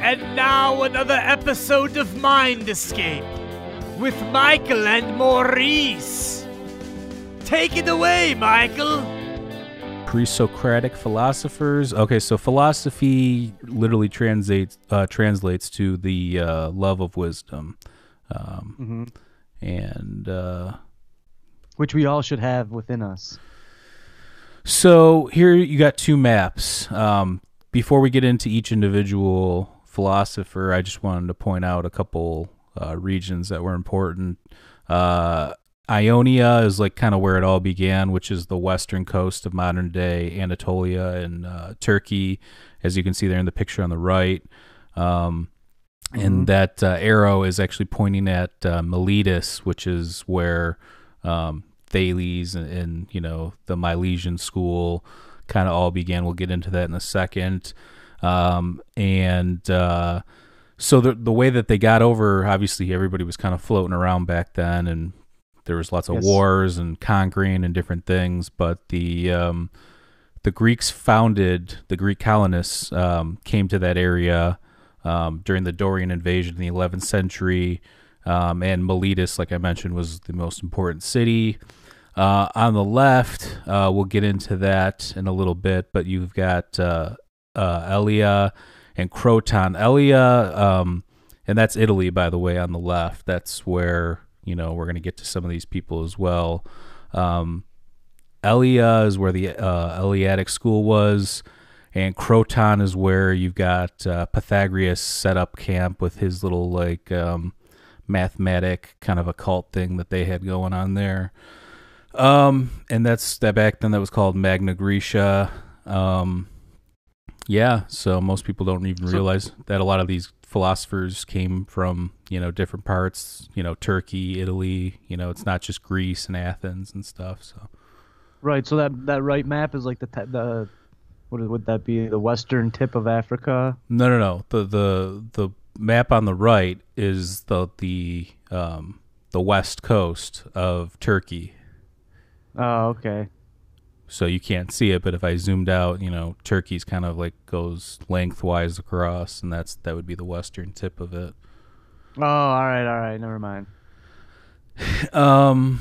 And now another episode of Mind Escape with Michael and Maurice. Take it away, Michael. Pre-Socratic philosophers. Okay, so philosophy literally translates uh, translates to the uh, love of wisdom, um, hmm and uh, Which we all should have within us. So here you got two maps. Um, before we get into each individual philosopher, I just wanted to point out a couple uh, regions that were important. Uh, Ionia is like kind of where it all began, which is the western coast of modern day Anatolia and uh, Turkey, as you can see there in the picture on the right. Um, Mhm. And that uh, arrow is actually pointing at uh, Miletus, which is where um, Thales and, and you know the Milesian school kind of all began. We'll get into that in a second. Um, and uh, so the the way that they got over, obviously, everybody was kind of floating around back then, and there was lots of Yes. wars and conquering and different things. But the um, the Greeks founded the Greek colonists um, came to that area um, during the Dorian invasion in the 11th century. Um, and Miletus, like I mentioned, was the most important city. Uh, on the left, uh, we'll get into that in a little bit, but you've got uh, uh, Elia and Croton. Elia, um, and that's Italy, by the way, on the left. That's where, you know, we're going to get to some of these people as well. Um, Elia is where the uh, Eleatic school was, and Croton is where you've got uh, Pythagoras set up camp with his little like um, mathematic kind of occult thing that they had going on there. Um, and that's that back then that was called Magna Graecia. Um, yeah, so most people don't even realize that a lot of these philosophers came from you know different parts, you know Turkey, Italy. You know, it's not just Greece and Athens and stuff. So. Right. So that that right map is like the te- the what would that be? The western tip of Africa. No, no, no. The the the map on the right is the the um the west coast of Turkey. Oh, okay. So you can't see it, but if I zoomed out, you know, Turkey's kind of like goes lengthwise across, and that's that would be the western tip of it. Oh, all right, all right. Never mind. Um.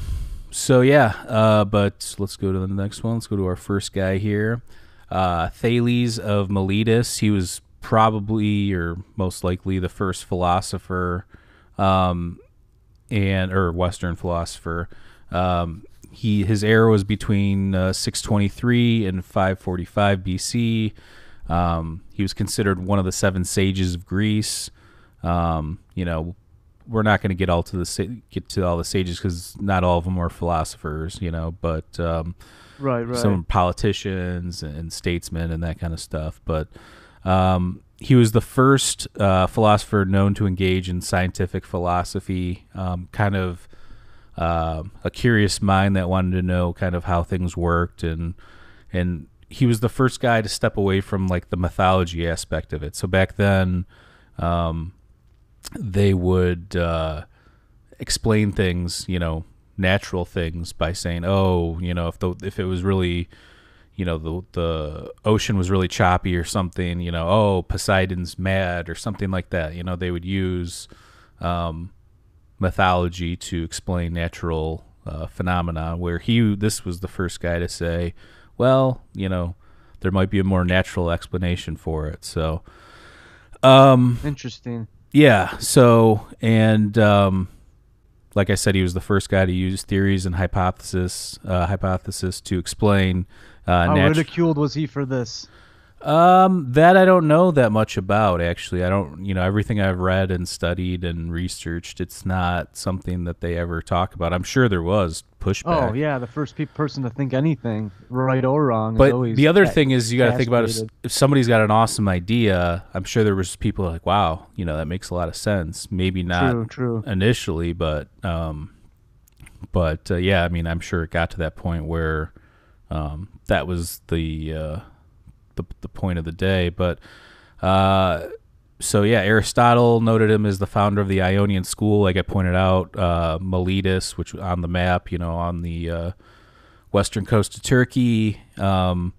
So yeah. Uh. But let's go to the next one. Let's go to our first guy here. Uh, Thales of Miletus. He was probably or most likely the first philosopher, um, and or Western philosopher. Um, he his era was between uh, 623 and 545 BC. Um, he was considered one of the seven sages of Greece. Um, you know, we're not going to get all to the sa- get to all the sages because not all of them were philosophers. You know, but um, Right, right. some politicians and statesmen and that kind of stuff. But um, he was the first uh, philosopher known to engage in scientific philosophy, um, kind of um a curious mind that wanted to know kind of how things worked, and and he was the first guy to step away from like the mythology aspect of it. So back then, um, they would uh, explain things, you know, natural things by saying, "Oh, you know, if the if it was really, you know, the the ocean was really choppy or something, you know, oh, Poseidon's mad or something like that." You know, they would use um, mythology to explain natural uh, phenomena. Where he this was the first guy to say, "Well, you know, there might be a more natural explanation for it." So, um, Interesting. yeah. So, and um, like I said, he was the first guy to use theories and hypothesis uh, hypothesis to explain uh, How natu- ridiculed was he for this? Um, that I don't know that much about. Actually, I don't. You know, everything I've read and studied and researched, it's not something that they ever talk about. I'm sure there was pushback. Oh yeah, the first pe- person to think anything, right or wrong. is But always the other thing is, you got to think about if, if somebody's got an awesome idea. I'm sure there was people like, "Wow, you know, that makes a lot of sense." Maybe not True, true. initially, but um, but uh, yeah, I mean, I'm sure it got to that point where um, that was the uh, the the point of the day. But uh, so yeah, Aristotle noted him as the founder of the Ionian school. Like I pointed out, uh, Miletus, which on the map, you know, on the uh, western coast of Turkey. Um,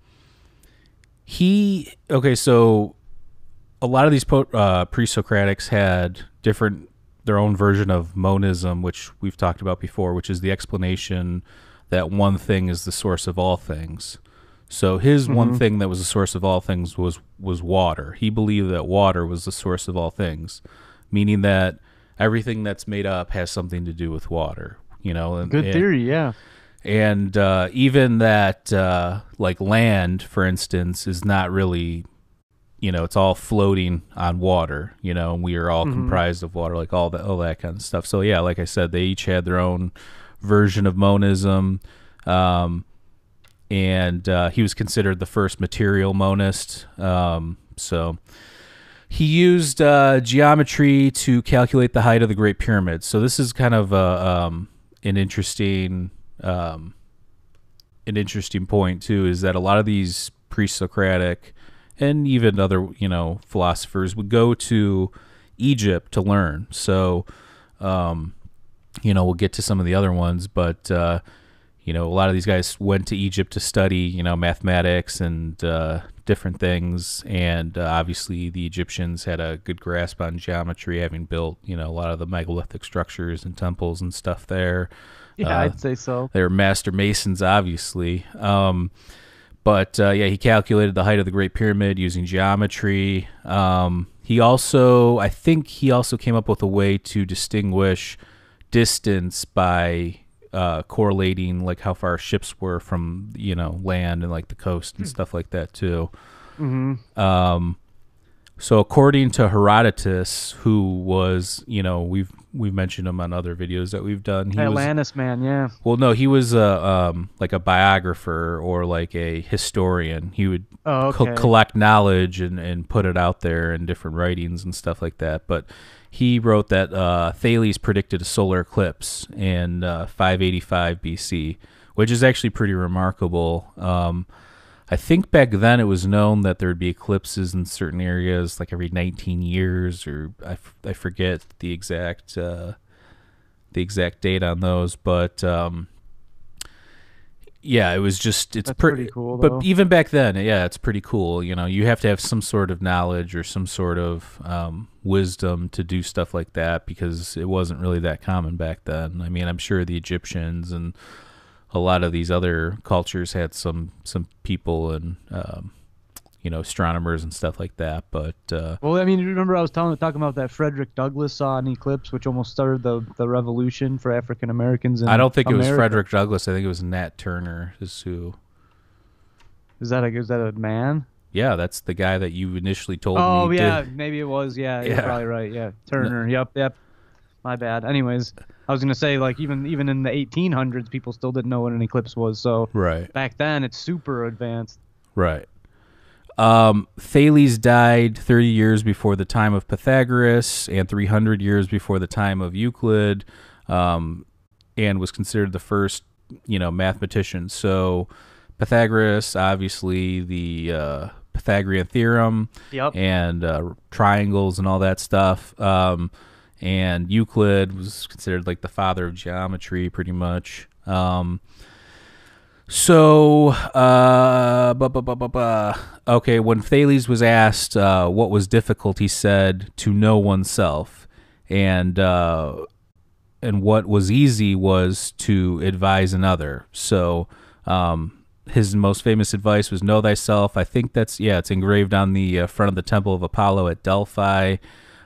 he okay, so a lot of these po- uh, pre-Socratics had different their own version of monism, which we've talked about before, which is the explanation that one thing is the source of all things. So his Mm-hmm. one thing that was the source of all things was was water. He believed that water was the source of all things, meaning that everything that's made up has something to do with water. You know, and, Good and- theory, yeah. and uh, even that uh, like land for instance is not really you know it's all floating on water you know and we are all comprised of water like all that all that kind of stuff so yeah like i said they each had their own version of monism um, and uh, he was considered the first material monist um, so he used uh, geometry to calculate the height of the Great Pyramid. So this is kind of a, um, an interesting um, an interesting point too. Is that a lot of these pre-Socratic and even other you know philosophers would go to Egypt to learn. So um, you know we'll get to some of the other ones, but uh, you know a lot of these guys went to Egypt to study you know mathematics and uh, different things, and uh, obviously the Egyptians had a good grasp on geometry, having built you know a lot of the megalithic structures and temples and stuff there. Yeah, Uh, I'd say so. they were master masons, obviously. Um, but uh, yeah, he calculated the height of the Great Pyramid using geometry. Um, he also, I think, he also came up with a way to distinguish distance by uh, correlating like how far ships were from you know land and like the coast and stuff like that too. Mm-hmm. Um, so according to Herodotus, who was you know we've we've mentioned him on other videos that we've done. He was Atlantis man, yeah. well, no, he was a um, like a biographer or like a historian. He would Oh, co- collect knowledge and, and put it out there in different writings and stuff like that. But he wrote that uh, Thales predicted a solar eclipse in uh, 585 BC, which is actually pretty remarkable. Um, I think back then it was known that there would be eclipses in certain areas like every 19 years, or I, f- I forget the exact uh, the exact date on those, but um, yeah, it was just it's pre- pretty cool, though. But even back then, yeah, it's pretty cool. You know, you have to have some sort of knowledge or some sort of um, wisdom to do stuff like that because it wasn't really that common back then. I mean, I'm sure the Egyptians and a lot of these other cultures had some some people and um, you know astronomers and stuff like that. But uh, Well, I mean, you remember I was telling, talking about that Frederick Douglass saw an eclipse, which almost started the, the revolution for African Americans. I don't think it was Frederick Douglass. I think it was Nat Turner. Is who? Is that a is that a man? Yeah, that's the guy that you initially told Oh me. yeah, did- maybe it was. Yeah, Yeah. you're probably right. Yeah, Turner. Yep, yep. My bad. Anyways, I was gonna say like even even in the 1800s, people still didn't know what an eclipse was. So Right. back then, it's super advanced. Right. Um, Thales died 30 years before the time of Pythagoras and 300 years before the time of Euclid, um, and was considered the first, you know, mathematician. So Pythagoras, obviously, the uh, Pythagorean theorem Yep. and uh, triangles and all that stuff. Um, and Euclid was considered like the father of geometry, pretty much. Um, so, uh, bu- bu- bu- okay, when Thales was asked uh, what was difficult, he said to know oneself, and uh, and what was easy was to advise another. So, um, his most famous advice was know thyself. I think that's yeah, it's engraved on the uh, front of the Temple of Apollo at Delphi,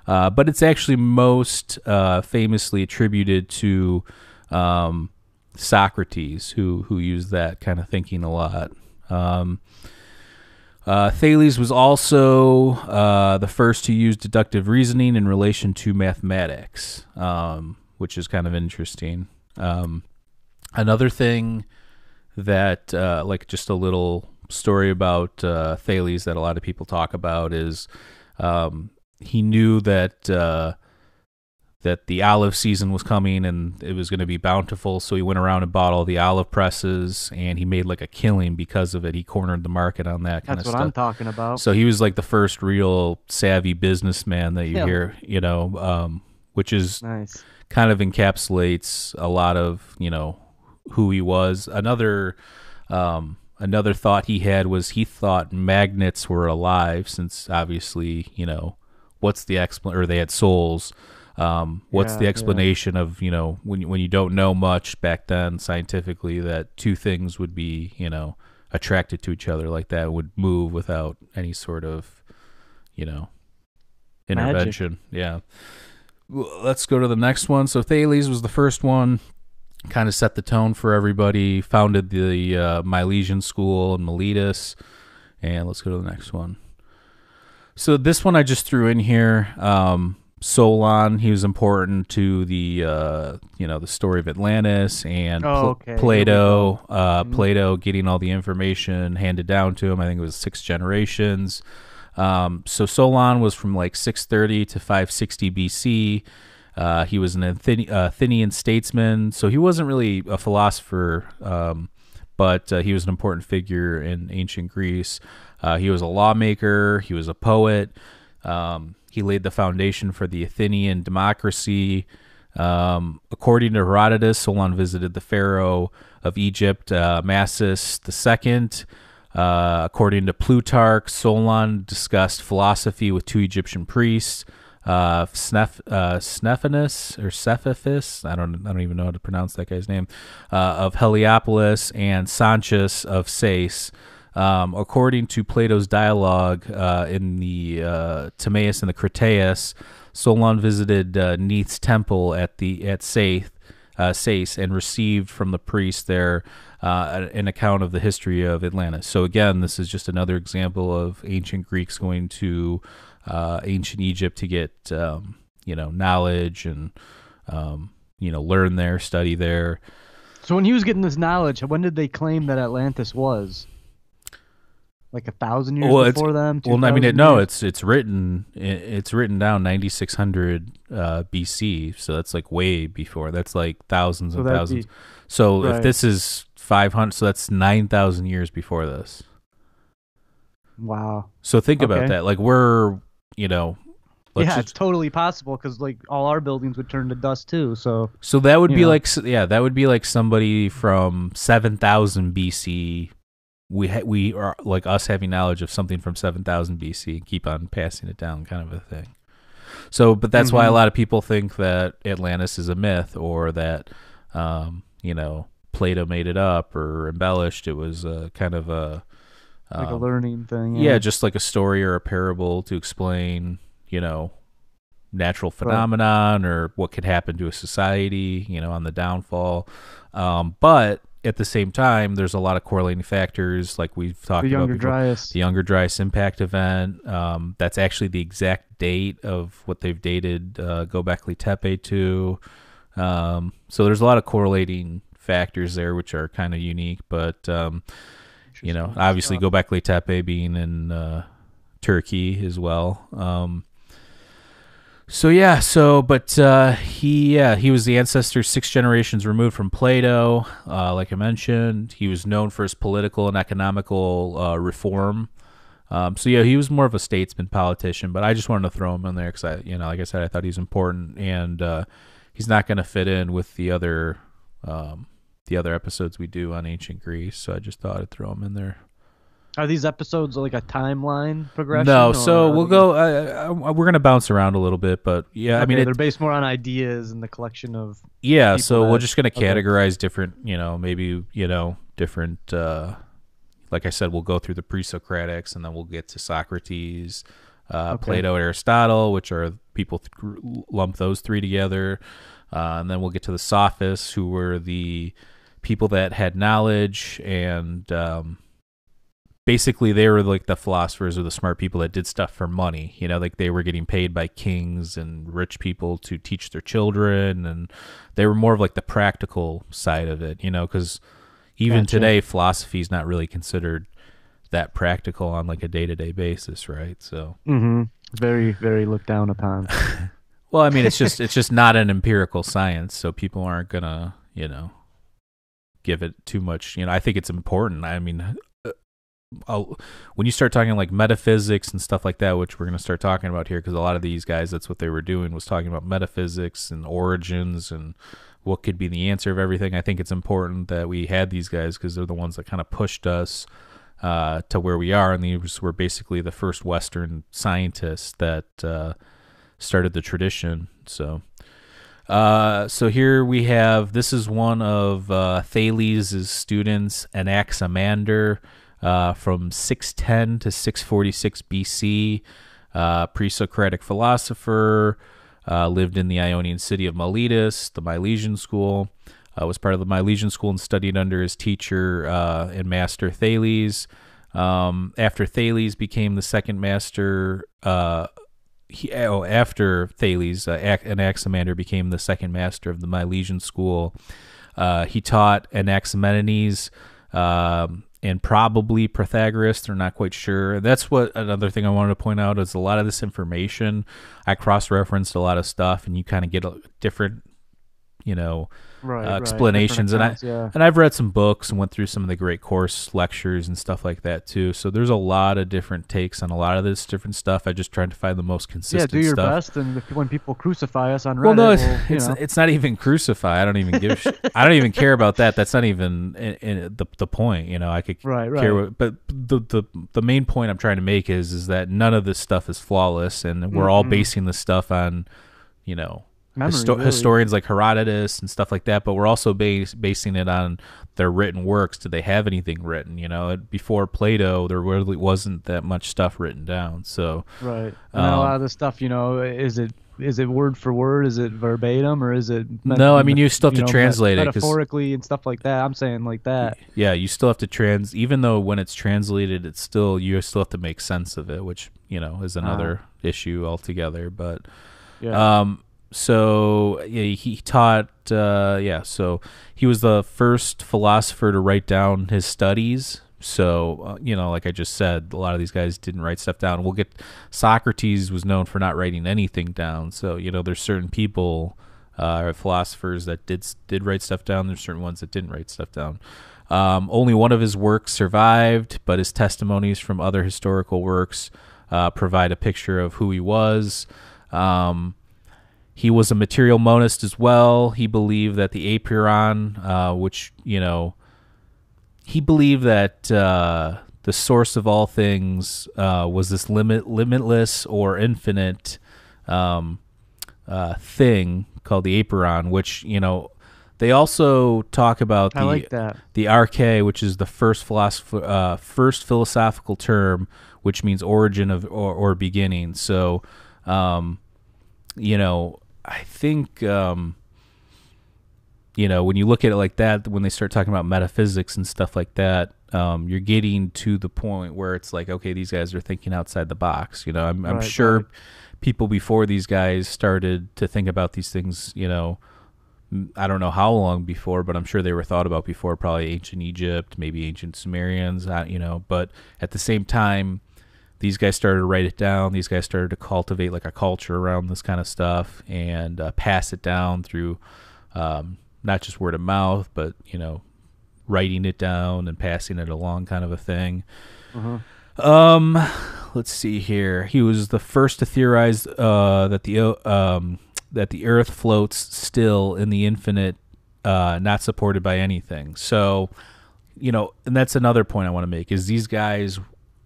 uh, but it's actually most uh, famously attributed to. Um, Socrates, who who used that kind of thinking a lot. Um, uh, Thales was also uh, the first to use deductive reasoning in relation to mathematics, um, which is kind of interesting. Um, another thing that, uh, like, just a little story about uh, Thales that a lot of people talk about is um, he knew that. That the olive season was coming and it was going to be bountiful. So he went around and bought all the olive presses and he made like a killing because of it. He cornered the market on that kind That's of what stuff. I'm talking about. So he was like the first real savvy businessman that you Yeah. hear, you know, um, which is nice. kind of encapsulates a lot of you know who he was. Another um, another thought he had was he thought magnets were alive, since obviously you know what's the explanation or they had souls. Um, what's Yeah, the yeah. explanation of you know when you, when you don't know much back then scientifically that two things would be you know attracted to each other like that would move without any sort of you know Magic. intervention. Yeah. Well, Let's go to the next one. So Thales was the first one. Kind of set the tone for everybody. Founded the uh, Milesian School in Miletus. And let's go to the next one. So this one I just threw in here. Um, Solon, he was important to the uh, you know the story of Atlantis and Oh, okay. Plato. Uh, Mhm. Plato getting all the information handed down to him. I think it was six generations. Um, so Solon was from like 630 to 560 BC. Uh, he was an uh, Athenian statesman, so he wasn't really a philosopher, um, but uh, he was an important figure in ancient Greece. Uh, he was a lawmaker. He was a poet. Um, he laid the foundation for the Athenian democracy. Um, according to Herodotus, Solon visited the pharaoh of Egypt, uh, Massus II. Uh, according to Plutarch, Solon discussed philosophy with two Egyptian priests, uh, uh, or Cephaphus. I don't, I don't even know how to pronounce that guy's name. Uh, of Heliopolis and Sancius of Sais. Um, according to Plato's dialogue uh, in the uh, Timaeus and the Critias, Solon visited uh, Neith's temple at the at Saith, uh, Sais and received from the priest there uh, an account of the history of Atlantis. So again, this is just another example of ancient Greeks going to uh, ancient Egypt to get um, you know knowledge and um, you know learn there, study there. So when he was getting this knowledge, when did they claim that Atlantis was? Like a thousand years Well, before them? Well, I mean, it, no, it's it's written it, it's written down 9600 uh, BC, so that's like way before. That's like thousands So and thousands. be- so if this is 500, so that's 9000 years before this. wow. So think about that. Like we're, you know, yeah, just- it's totally possible because like all our buildings would turn to dust too. So so that would be know. like yeah, that would be like somebody from 7000 BC. We ha- we are like us having knowledge of something from 7000 BC and keep on passing it down kind of a thing. So, but that's why a Mhm. lot of people think that Atlantis is a myth or that um, you know, Plato made it up or embellished. It was a kind of a like a um, learning thing. yeah, just like a story or a parable to explain, you know, natural phenomenon or what could happen to a society, you know, on the downfall. Um, but at the same time, there's a lot of correlating factors, like we've talked the younger about before. Dryas. The Younger Dryas impact event. Um, that's actually the exact date of what they've dated uh, Gobekli Tepe to. Um, so there's a lot of correlating factors there, which are kind of unique. But um, you know, obviously. Gobekli Tepe being in uh, Turkey as well. Um, so yeah, so but uh, he yeah he was the ancestor six generations removed from Plato. Uh, like I mentioned, he was known for his political and economical uh, reform. Um, so yeah, he was more of a statesman, politician. But I just wanted to throw him in there because I, you know, like I said, I thought he's important, and uh, he's not going to fit in with the other um, the other episodes we do on ancient Greece. So I just thought I'd throw him in there. Are these episodes like a timeline progression? No, so we'll go. Uh, uh, we're gonna bounce around a little bit, but yeah, I mean, it, they're based more on ideas and the collection of. yeah. So we're just gonna okay. categorize different, you know, maybe you know, different. uh Like I said, we'll go through the pre-Socratics, and then we'll get to Socrates, uh, Okay. Plato, Aristotle, which are people th- lump those three together, uh, and then we'll get to the Sophists, who were the people that had knowledge and um, basically they were like the philosophers or the smart people that did stuff for money you know like they were getting paid by kings and rich people to teach their children and they were more of like the practical side of it you know because even Gotcha. today philosophy is not really considered that practical on like a day-to-day basis right so Mm-hmm. Very, very looked down upon. well i mean it's just it's just not an empirical science so people aren't gonna you know give it too much you know i think it's important i mean when you start talking like metaphysics and stuff like that which we're going to start talking about here because a lot of these guys that's what they were doing was talking about metaphysics and origins and what could be the answer of everything. I think it's important that we had these guys because they're the ones that kind of pushed us uh, to where we are, and these were basically the first Western scientists that uh, started the tradition. So, uh, so here we have this is one of uh, Thales' students, Anaximander, uh, from 610 to 646 BC, uh, pre-Socratic philosopher. Uh, lived in the Ionian city of Miletus, the Milesian school. Uh, was part of the Milesian school and studied under his teacher uh, and master Thales. Um, after Thales became the second master, he, oh, after Thales, Anaximander became the second master of the Milesian school. He taught Anaximenes. Um, and probably Pythagoras. They're not quite sure. That's what another thing I wanted to point out is a lot of this information. I cross referenced a lot of stuff, and you kind of get a different, you know, right, uh, explanations. Different And i yeah. and i've read some books and went through some of the great course lectures and stuff like that too. So there's a lot of different takes on a lot of this different stuff. I just tried to find the most consistent yeah, do your stuff. best, and if, when people crucify us on Reddit, Well, no, it's we'll, it's, it's not even crucify. I don't even give. sh- I don't even care about that. That's not even in, in the the point. You know, I could Right, care. right. What, but the the the main point I'm trying to make is is that none of this stuff is flawless, and we're all Mhm. basing this stuff on, you know, Memory, histo- really. historians like Herodotus and stuff like that. But we're also base, basing it on their written works. Do they have anything written? You know, before Plato, there really wasn't that much stuff written down. So Right. Then a Um, lot of this stuff, you know, is it is it word for word? Is it verbatim or is it? met- No, I mean, you still have to know, met- translate it 'cause- metaphorically and stuff like that. I'm saying like that. yeah, you still have to trans. Even though when it's translated, it's still you still have to make sense of it, which you know is another issue altogether. But Yeah. um, so yeah, he taught. Uh, yeah, so he was the first philosopher to write down his studies. So uh, you know, like I just said, a lot of these guys didn't write stuff down. We'll get Socrates was known for not writing anything down. So you know, there's certain people, uh, philosophers that did did write stuff down. There's certain ones that didn't write stuff down. Um, only one of his works survived, but his testimonies from other historical works uh, provide a picture of who he was. Um, he was a material monist as well. He believed that the apeiron, uh, which you know, he believed that uh, the source of all things uh, was this limit, limitless or infinite um, uh, thing called the apeiron, which you know. They also talk about the like the arche, which is the first philosoph- uh, first philosophical term, which means origin of or, or beginning. So, um, you know, I think um, you know when you look at it like that, when they start talking about metaphysics and stuff like that, um, you're getting to the point where it's like, okay, these guys are thinking outside the box. You know, I'm, I'm sure right. people before these guys started to think about these things. You know. I don't know how long before, but I'm sure they were thought about before, probably ancient Egypt, maybe ancient Sumerians, you know. But at the same time, these guys started to write it down. These guys started to cultivate like a culture around this kind of stuff and uh, pass it down through um, not just word of mouth, but you know, writing it down and passing it along, kind of a thing. Um, let's see here. He was the first to theorize uh, that the um, that the Earth floats still in the infinite, uh, not supported by anything. So, you know, and that's another point I want to make is these guys,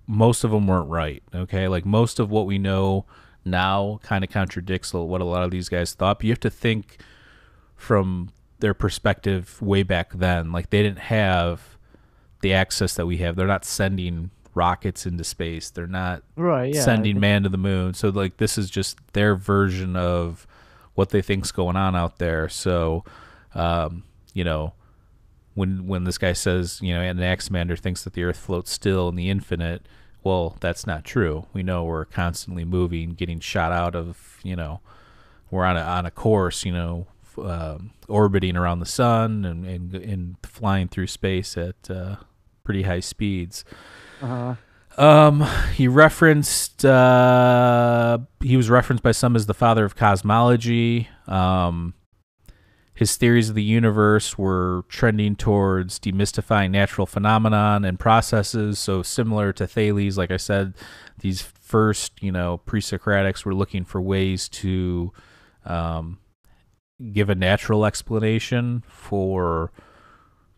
most of them weren't right. Okay, like most of what we know now kind of contradicts what a lot of these guys thought. But you have to think from their perspective way back then. Like they didn't have the access that we have. They're not sending rockets into space. They're not Right. Yeah. sending man to the moon. So like this is just their version of what they think's going on out there. So um, you know, when when this guy says, you know, Anaximander thinks that the earth floats still in the infinite, well, that's not true. We know we're constantly moving, getting shot out of, you know, we're on a on a course, you know, um, orbiting around the sun and, and and flying through space at uh, pretty high speeds. Uh-huh. Um, he referenced uh, he was referenced by some as the father of cosmology. Um, his theories of the universe were trending towards demystifying natural phenomenon and processes. So similar to Thales, like I said, these first you know pre-Socratics were looking for ways to um, give a natural explanation for,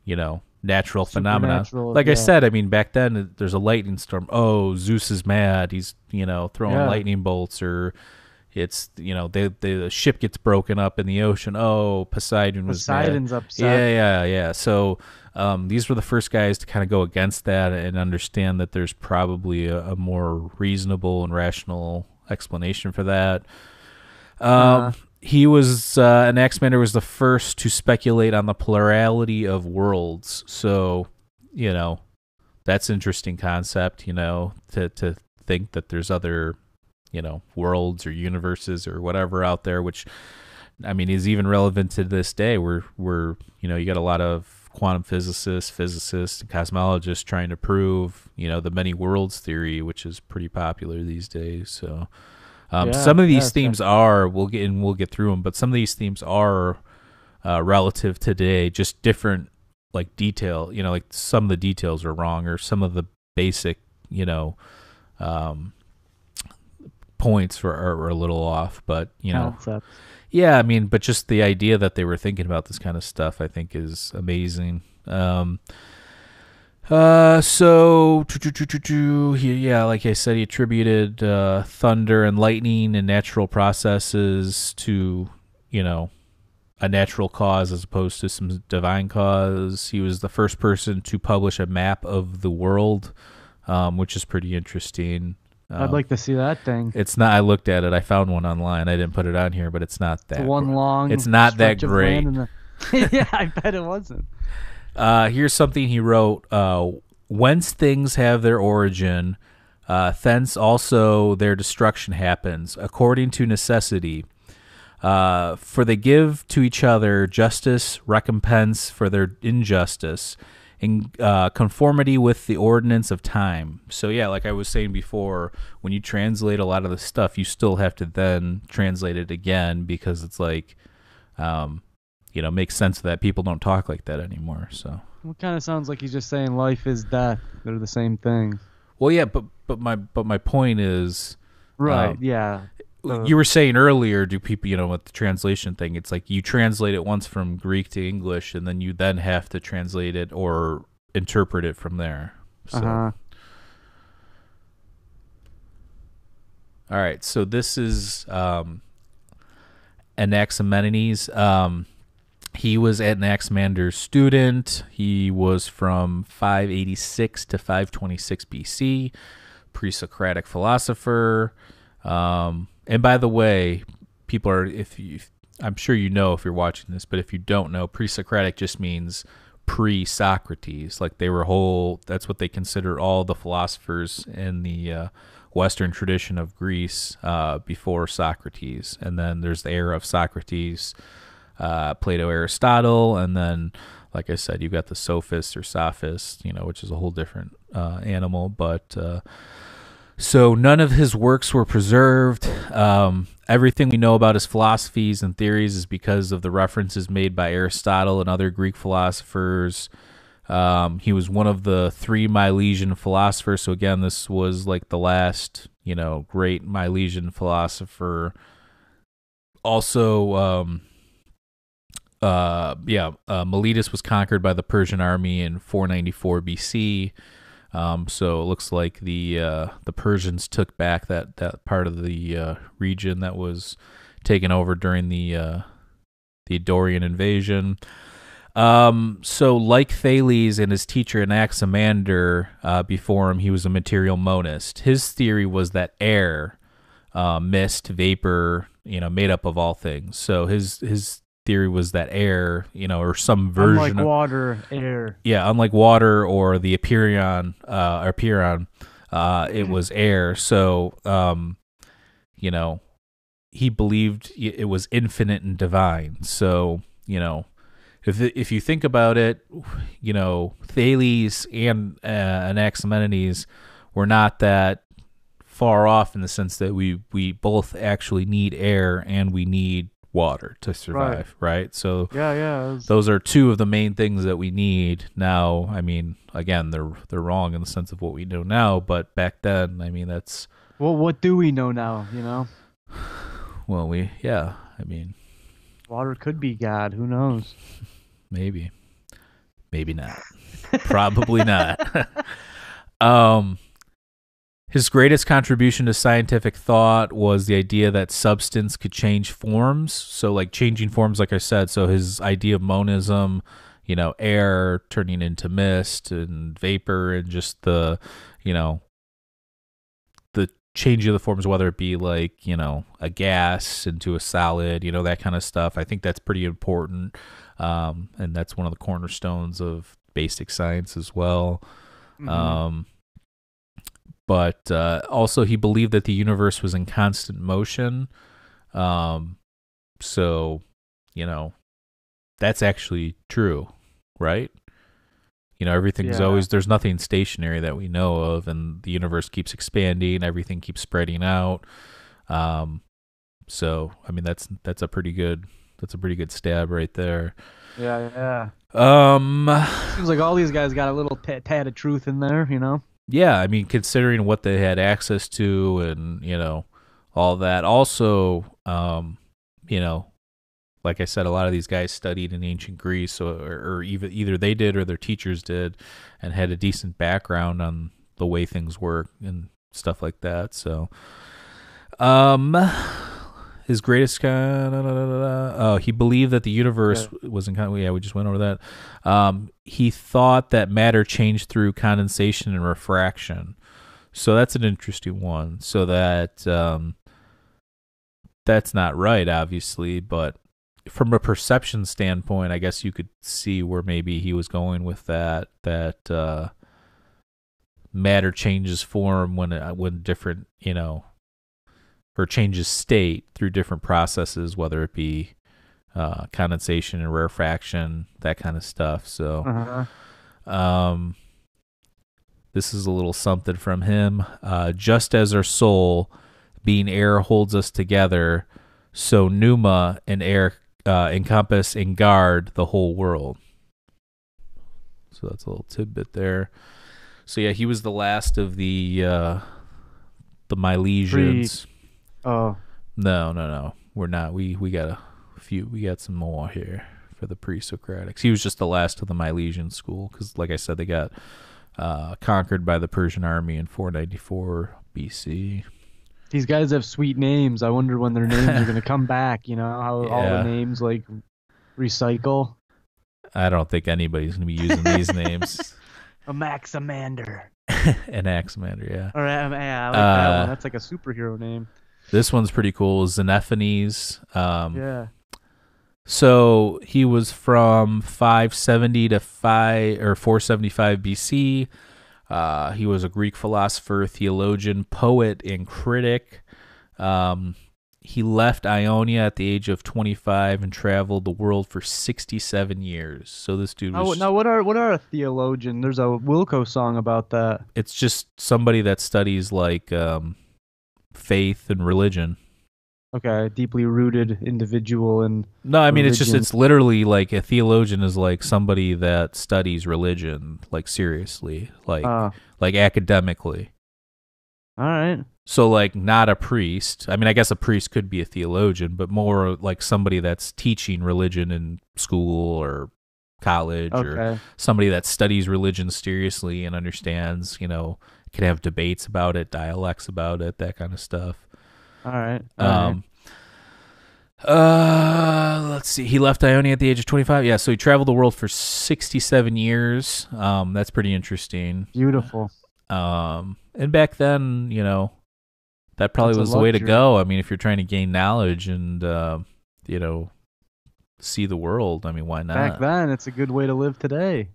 you know, natural phenomena. Like I said, I mean, back then there's a lightning storm. Oh, Zeus is mad. He's you know throwing Yeah. lightning bolts, or it's you know they, they the ship gets broken up in the ocean. Oh, Poseidon was mad. Poseidon's upset. Yeah, yeah, yeah. So um, these were the first guys to kind of go against that and understand that there's probably a, a more reasonable and rational explanation for that. Um, Uh. he was uh, Anaximander was the first to speculate on the plurality of worlds. So you know that's interesting concept. You know to to think that there's other you know worlds or universes or whatever out there, which I mean, is even relevant to this day. We're we're you know you got a lot of quantum physicists, physicists, and cosmologists trying to prove you know the many worlds theory, which is pretty popular these days. So um, Yeah, some of these yeah, themes are we'll get and we'll get through them, but some of these themes are uh, relative today, just different like detail. You know, like some of the details are wrong, or some of the basic you know um, points were, are a little off. But you know. Yeah, I mean, but just the idea that they were thinking about this kind of stuff, I think, is amazing. Um, uh, so he, yeah, like I said, he attributed uh, thunder and lightning and natural processes to, you know, a natural cause as opposed to some divine cause. He was the first person to publish a map of the world, um, which is pretty interesting. I'd Um, like to see that thing. it's not. I looked at it. I found one online. I didn't put it on here, but it's not that. It's one long. it's not that stretch of land great. the- yeah, I bet it wasn't. Uh, here's something he wrote. Uh, Whence things have their origin, uh, thence also their destruction happens, according to necessity. Uh, for they give to each other justice, recompense for their injustice, in uh, conformity with the ordinance of time. So yeah, like I was saying before, when you translate a lot of the stuff, you still have to then translate it again because it's like, um, you know, makes sense that people don't talk like that anymore. So. Well, kind of sounds like he's just saying life is death. They're the same thing. Well, yeah, but but my but my point is, Right. Um, yeah. Uh, you were saying earlier, do people, you know, with the translation thing, it's like you translate it once from Greek to English, and then you then have to translate it or interpret it from there. So, Uh-huh. all right, so this is um, Anaximenes. Um, he was Anaximander's student. He was from 586 to 526 BC, pre-Socratic philosopher. Um, and by the way, people are if you, I'm sure you know if you're watching this, but if you don't know, pre-Socratic just means pre-Socrates. Like they were whole. That's what they consider all the philosophers in the uh, Western tradition of Greece uh, before Socrates, and then there's the era of Socrates, uh, Plato, Aristotle, and then, like I said, you've got the sophists or sophists, you know, which is a whole different uh, animal. But uh, so none of his works were preserved. Um, everything we know about his philosophies and theories is because of the references made by Aristotle and other Greek philosophers. Um, he was one of the three Milesian philosophers. So again, this was like the last, you know, great Milesian philosopher. Also, um, uh, yeah, uh, Miletus was conquered by the Persian army in 494 BC. Um, so it looks like the uh, the Persians took back that, that part of the uh, region that was taken over during the uh, the Dorian invasion. Um, so like Thales and his teacher Anaximander uh, before him, he was a material monist. His theory was that air, uh, mist, vapor, you know, made up of all things. So his his theory was that air, you know, or some version Unlike of water, air. yeah, unlike water or the Apeiron, uh, or Apeiron, uh, it was air. So, um, you know, he believed it was infinite and divine. So, you know, if if you think about it, you know, Thales and uh, Anaximenes were not that far off in the sense that we we both actually need air and we need water to survive, right? So Yeah, yeah. was- those are two of the main things that we need now. I mean, again, they're they're wrong in the sense of what we know now, but back then, I mean, that's well, what do we know now? You know. well, we yeah, I mean, Water could be God. Who knows? Maybe. Maybe not. Probably not. um his greatest contribution to scientific thought was the idea that substance could change forms. So like changing forms like I said, so his idea of monism, you know, air turning into mist and vapor and just the, you know, the change of the forms whether it be like, you know, a gas into a solid, you know, that kind of stuff. I think that's pretty important. Um, and that's one of the cornerstones of basic science as well. Mhm. Um, but uh, also, he believed that the universe was in constant motion. Um, so, you know, that's actually true, right? You know, everything's Yeah. always, there's nothing stationary that we know of, and the universe keeps expanding, everything keeps spreading out. Um, so, I mean, that's, that's a pretty good, that's a pretty good stab right there. yeah, yeah. Um, Seems like all these guys got a little t- tad of truth in there, you know. Yeah, I mean, considering what they had access to and, you know, all that. Also, um, you know, like I said, a lot of these guys studied in ancient Greece or, or even either they did or their teachers did and had a decent background on the way things work and stuff like that. So, um, his greatest kind, oh, he believed that the universe was in kind yeah, we just went over that. Um, he thought that matter changed through condensation and rarefaction. So that's an interesting one. So that um, that's not right, obviously, but from a perception standpoint, I guess you could see where maybe he was going with that. That uh, matter changes form when when different, you know, or changes state through different processes, whether it be uh, condensation and rarefaction, that kind of stuff. So. Uh-huh. Um, this is a little something from him. Uh, just as our soul, being air, holds us together, so pneuma and air uh, encompass and guard the whole world. So that's a little tidbit there. So yeah, he was the last of the uh, the Milesians. Oh, No, no, no. We're not. We we got a few. We got some more here for the pre-Socratics. He was just the last of the Milesian school because, like I said, they got uh, conquered by the Persian army in 494 BC. these guys have sweet names. I wonder when their names are gonna come back. You know how all the names like recycle. I don't think anybody's gonna be using these names. A Maximander. An Axamander, yeah. All right, um, yeah, I like that Uh, one. That's like a superhero name. This one's pretty cool. Xenophanes. Um, Yeah. So he was from 570 to 5 or 475 BC. Uh, he was a Greek philosopher, theologian, poet, and critic. Um, he left Ionia at the age of 25 and traveled the world for 67 years. So this dude was now, what are what are a theologian? There's a Wilco song about that. it's just somebody that studies like um, faith and religion. Okay, deeply rooted individual and No, I mean it's just it's literally like a theologian is like somebody that studies religion like seriously, like uh, like academically. all right. So like not a priest. I mean I guess a priest could be a theologian, but more like somebody that's teaching religion in school or college or somebody that studies religion seriously and understands, you know, can have debates about it, dialects about it, that kind of stuff. All right. all right. Um, uh, let's see. He left Ionia at the age of 25. Yeah, so he traveled the world for 67 years. Um, that's pretty interesting. Beautiful. Um, and back then, you know, that probably That's was the way to go. I mean, if you're trying to gain knowledge and, uh, you know, see the world, I mean, why not? Back then, it's a good way to live today.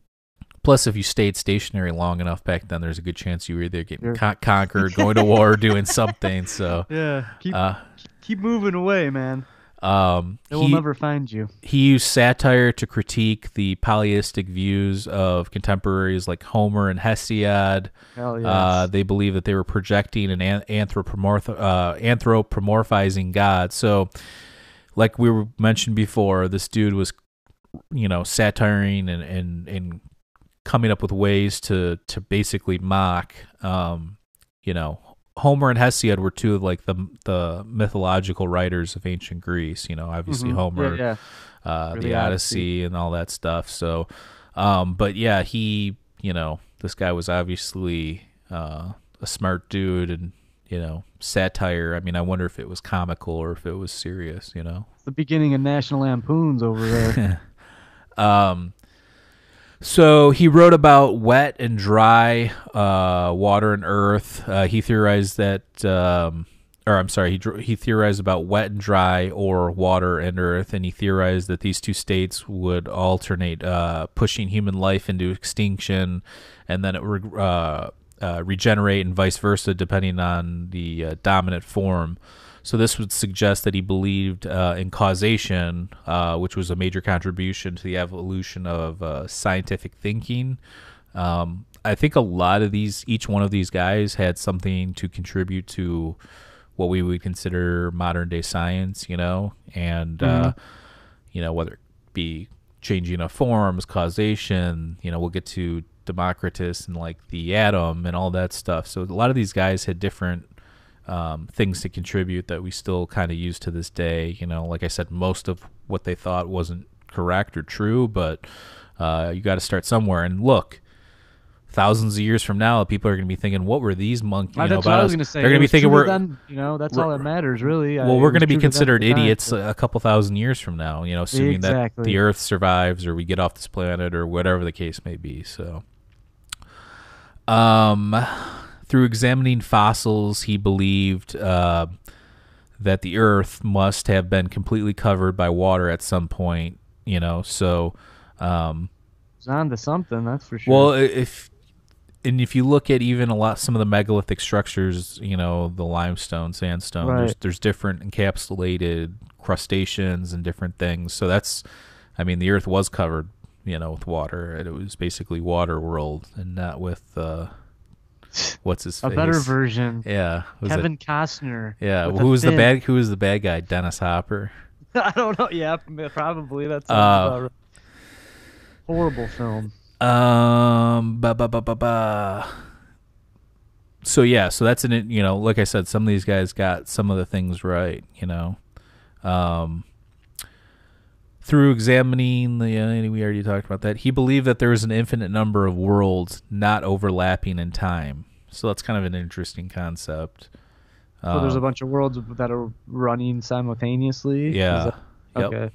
Plus, if you stayed stationary long enough back then, there's a good chance you were either getting con- conquered, going to war, doing something. So, Yeah. Keep uh, keep moving away, man. um, It will he- never find you. he used satire to critique the polytheistic views of contemporaries like Homer and Hesiod. Hell yes. Uh, they believe that they were projecting an an- anthropomorph- uh, anthropomorphizing God. So, like we were mentioned before, this dude was, you know, satiring and and and coming up with ways to to basically mock, um, you know, Homer and Hesiod were two of like the the mythological writers of ancient Greece. You know, obviously Mhm. Homer, Yeah, yeah. uh, For the the Odyssey and all that stuff. So, um, but yeah, he, you know, this guy was obviously uh, a smart dude, and you know, satire. I mean, I wonder if it was comical or if it was serious. You know. The beginning of National Lampoons over there. Um, so he wrote about wet and dry uh, water and earth. Uh, he theorized that, um, or I'm sorry, he he theorized about wet and dry or water and earth, and he theorized that these two states would alternate, uh, pushing human life into extinction, and then it would uh, uh, regenerate and vice versa, depending on the uh, dominant form. So this would suggest that he believed uh, in causation, uh, which was a major contribution to the evolution of uh, scientific thinking. Um, I think a lot of these, each one of these guys had something to contribute to what we would consider modern day science, you know, and uh, you know whether it be changing of forms, causation. You know, we'll get to Democritus and like the atom and all that stuff. So a lot of these guys had different um, things to contribute that we still kind of use to this day. You know, like I said, most of what they thought wasn't correct or true, but uh, you got to start somewhere. And look, thousands of years from now, people are going to be thinking, "What were these monkeys?" You know, about I us? was going to say. They're going to be thinking we're them, you know, that's all that matters, really. Well, it we're going to be true them at considered time, idiots but- a couple thousand years from now. You know, assuming that the Earth survives or we get off this planet or whatever the case may be. So, um, through examining fossils, he believed uh, that the Earth must have been completely covered by water at some point. You know, so um, It's on to something, that's for sure. well, if and if you look at even a lot some of the megalithic structures, you know, the limestone, sandstone, there's Right. there's different encapsulated crustaceans and different things. So that's I mean, the earth was covered, you know, with water. and It was basically water world and not with uh what's his a face? better version. Yeah. was it- Kevin Costner. yeah, who was the bad who was the bad guy? Dennis Hopper. I don't know. Yeah, probably. That's Uh, horrible film. Um, ba ba ba ba ba. So yeah, so that's an you know, like I said, some of these guys got some of the things right, you know. Um, through examining the, uh, we already talked about that. He believed that there was an infinite number of worlds not overlapping in time. So that's kind of an interesting concept. So there's a Um, bunch of worlds that are running simultaneously. Yeah. that- Yep. Okay.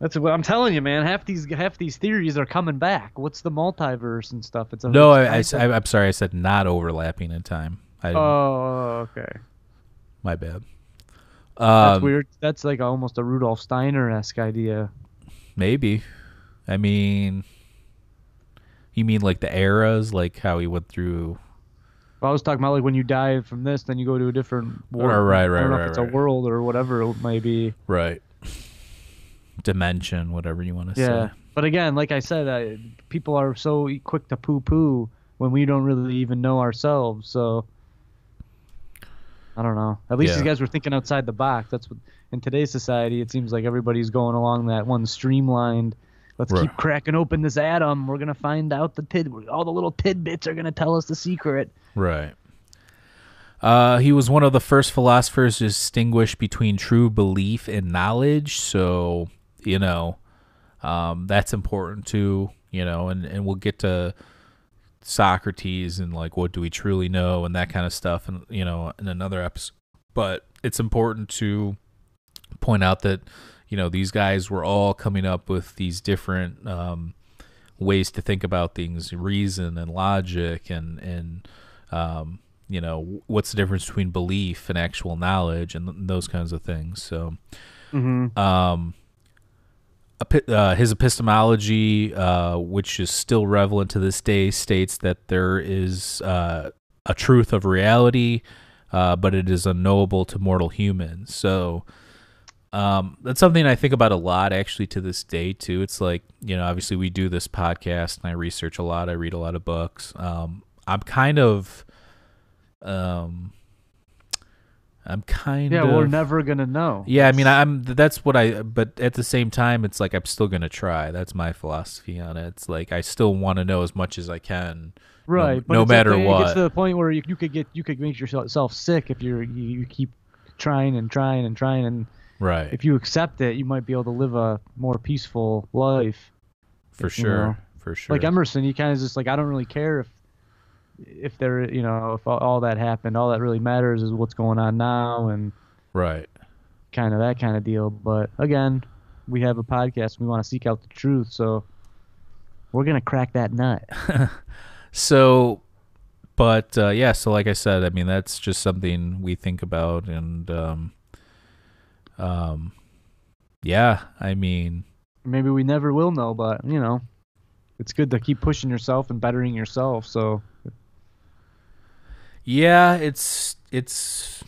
That's what I'm telling you, man. Half these half these theories are coming back. What's the multiverse and stuff? It's No, I, I, s- concept. I, am sorry. I said not overlapping in time. I Oh, okay. my bad. That's Um, weird. That's like almost a Rudolf Steiner esque idea. Maybe. I mean, you mean like the eras, like how he went through. Well, I was talking about like when you die from this, then you go to a different world. Oh, right, I right, don't know right, if it's right. a world or whatever it may be. Right. Dimension, whatever you want to Yeah. say. But again, like I said, I, people are so quick to poo poo when we don't really even know ourselves. So I don't know. At least Yeah. these guys were thinking outside the box. That's what in today's society it seems like everybody's going along that one streamlined. Let's Right. keep cracking open this atom. We're gonna find out the tid. All the little tidbits are gonna tell us the secret. Right. Uh, he was one of the first philosophers to distinguish between true belief and knowledge. So, you know, um, that's important too, you know, and, and we'll get to Socrates and like what do we truly know and that kind of stuff and you know in another episode but it's important to point out that you know these guys were all coming up with these different um, ways to think about things reason and logic and and um, you know what's the difference between belief and actual knowledge and th- those kinds of things so Mm-hmm. um, uh, his epistemology, uh, which is still relevant to this day, states that there is uh, a truth of reality, uh, but it is unknowable to mortal humans. So um, that's something I think about a lot, actually, to this day too. It's like you know, obviously we do this podcast, and I research a lot. I read a lot of books. Um, I'm kind of, um, I'm kind Yeah, of. Yeah, we're never gonna know. Yeah, I mean, I'm that's what I. But at the same time, it's like I'm still gonna try. That's my philosophy on it. It's like I still want to know as much as I can Right, but no at matter It what. gets to the point where you, you could get you could make yourself sick if you're you, you keep trying and trying and trying and right. if you accept it, you might be able to live a more peaceful life. for you sure. know, for sure. Like Emerson, he kind of just like I don't really care if if there you know if all, all that happened. All that really matters is what's going on now and right. kind of that kind of deal. But again, we have a podcast. We want to seek out the truth, so we're gonna crack that nut. So, but uh, yeah, so like I said, I mean that's just something we think about, and um, um, yeah, I mean, Maybe we never will know, but you know, it's good to keep pushing yourself and bettering yourself. So yeah, it's it's,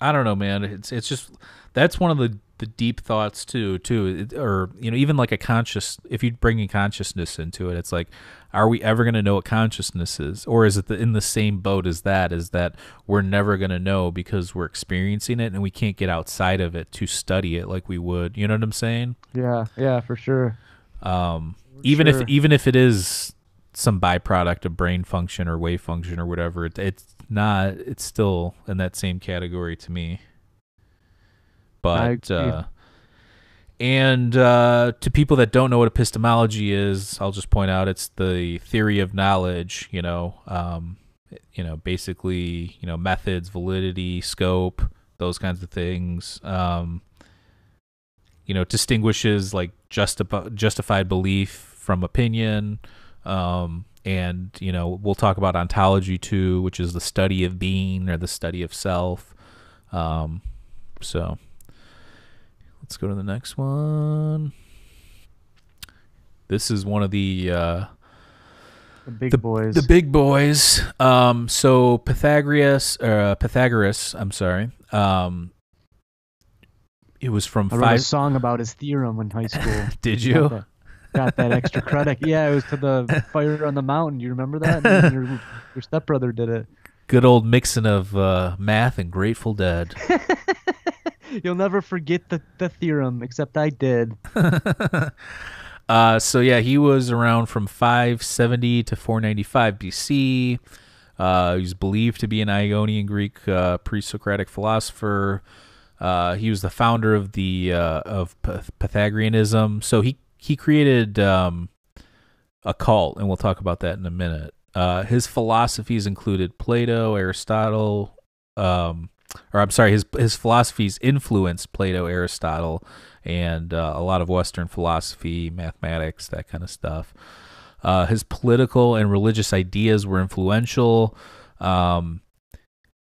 I don't know, man. It's it's just that's one of the the deep thoughts too, too, it, or you know, even like a conscious. If you bring in consciousness into it, it's like, are we ever going to know what consciousness is, or is it the, in the same boat as that? Is that we're never going to know because we're experiencing it and we can't get outside of it to study it like we would. You know what I'm saying? yeah, yeah, for sure. Um, even Sure. if even if it is some byproduct of brain function or wave function or whatever, it, it's not. It's still in that same category to me. But uh, and uh, to people that don't know what epistemology is, I'll just point out it's the theory of knowledge. You know, um, you know, basically, you know, methods, validity, scope, those kinds of things. Um, you know, distinguishes like justifi- justified belief from opinion. Um, and you know, we'll talk about ontology too, which is the study of being or the study of self. Um, so let's go to the next one. This is one of the uh, The big the, boys. the big boys. Um, so Pythagoras, uh, Pythagoras. I'm sorry. Um, it was from I wrote a song about his theorem in high school. Did you? That, got that extra credit. Yeah, it was to the fire on the mountain. You remember that? And your, your stepbrother did it. Good old mixing of uh, math and Grateful Dead. You'll never forget the, the theorem, except I did. uh, so yeah, he was around from 570 to 495 BC. Uh, he was believed to be an Ionian Greek uh, pre-Socratic philosopher. Uh, he was the founder of the uh, of Pythagoreanism. So he he created um, a cult, and we'll talk about that in a minute. Uh, his philosophies included Plato, Aristotle, um, or I'm sorry, his his philosophies influenced Plato, Aristotle, and uh, a lot of Western philosophy, mathematics, that kind of stuff. Uh, his political and religious ideas were influential. Um,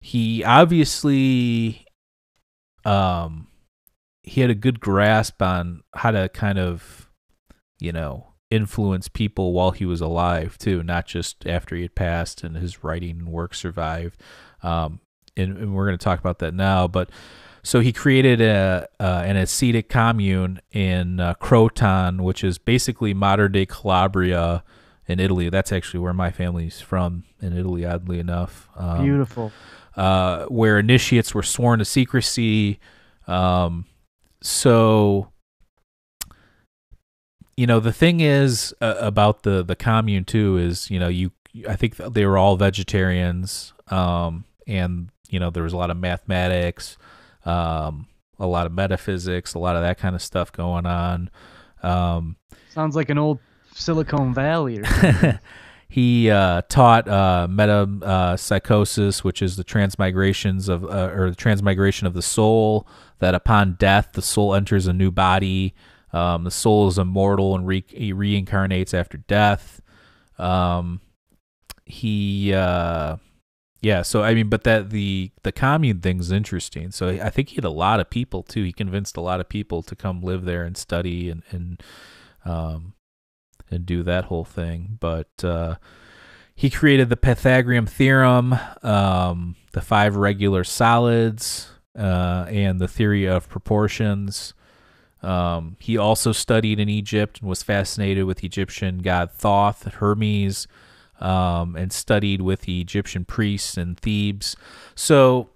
he obviously, um, he had a good grasp on how to kind of, you know, influence people while he was alive too, not just after he had passed and his writing and work survived. Um, and, and we're going to talk about that now, but so he created a uh, an ascetic commune in uh, Croton, which is basically modern day Calabria in Italy. That's actually where my family's from in Italy, oddly enough. Um, Beautiful. uh, where initiates were sworn to secrecy. Um, so, you know, the thing is uh, about the the commune too is you know you I think they were all vegetarians, um, and you know there was a lot of mathematics, um, a lot of metaphysics, a lot of that kind of stuff going on. Um, Sounds like an old Silicon Valley. Or he uh, taught uh, meta uh, psychosis, which is the transmigrations of uh, or the transmigration of the soul. That upon death, the soul enters a new body. Um, the soul is immortal and re- he reincarnates after death. Um, he, uh, yeah. So I mean, but that the the commune thing's interesting. So I think he had a lot of people too. He convinced a lot of people to come live there and study and and um, and do that whole thing. But uh, he created the Pythagorean theorem, um, the five regular solids, uh, and the theory of proportions. Um, he also studied in Egypt and was fascinated with Egyptian god Thoth, Hermes, um, and studied with the Egyptian priests in Thebes. So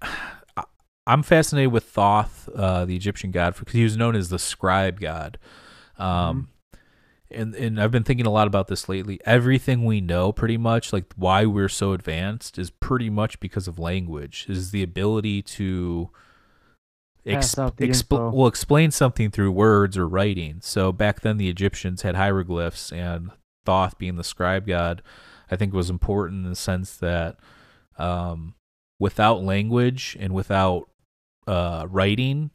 I'm fascinated with Thoth, uh, the Egyptian god, because he was known as the scribe god. Um, and and I've been thinking a lot about this lately. Everything we know, pretty much, like why we're so advanced, is pretty much because of language. Is the ability to The expl- well explain something through words or writing. So back then, the Egyptians had hieroglyphs, and Thoth, being the scribe god, I think was important in the sense that um, without language and without uh, writing,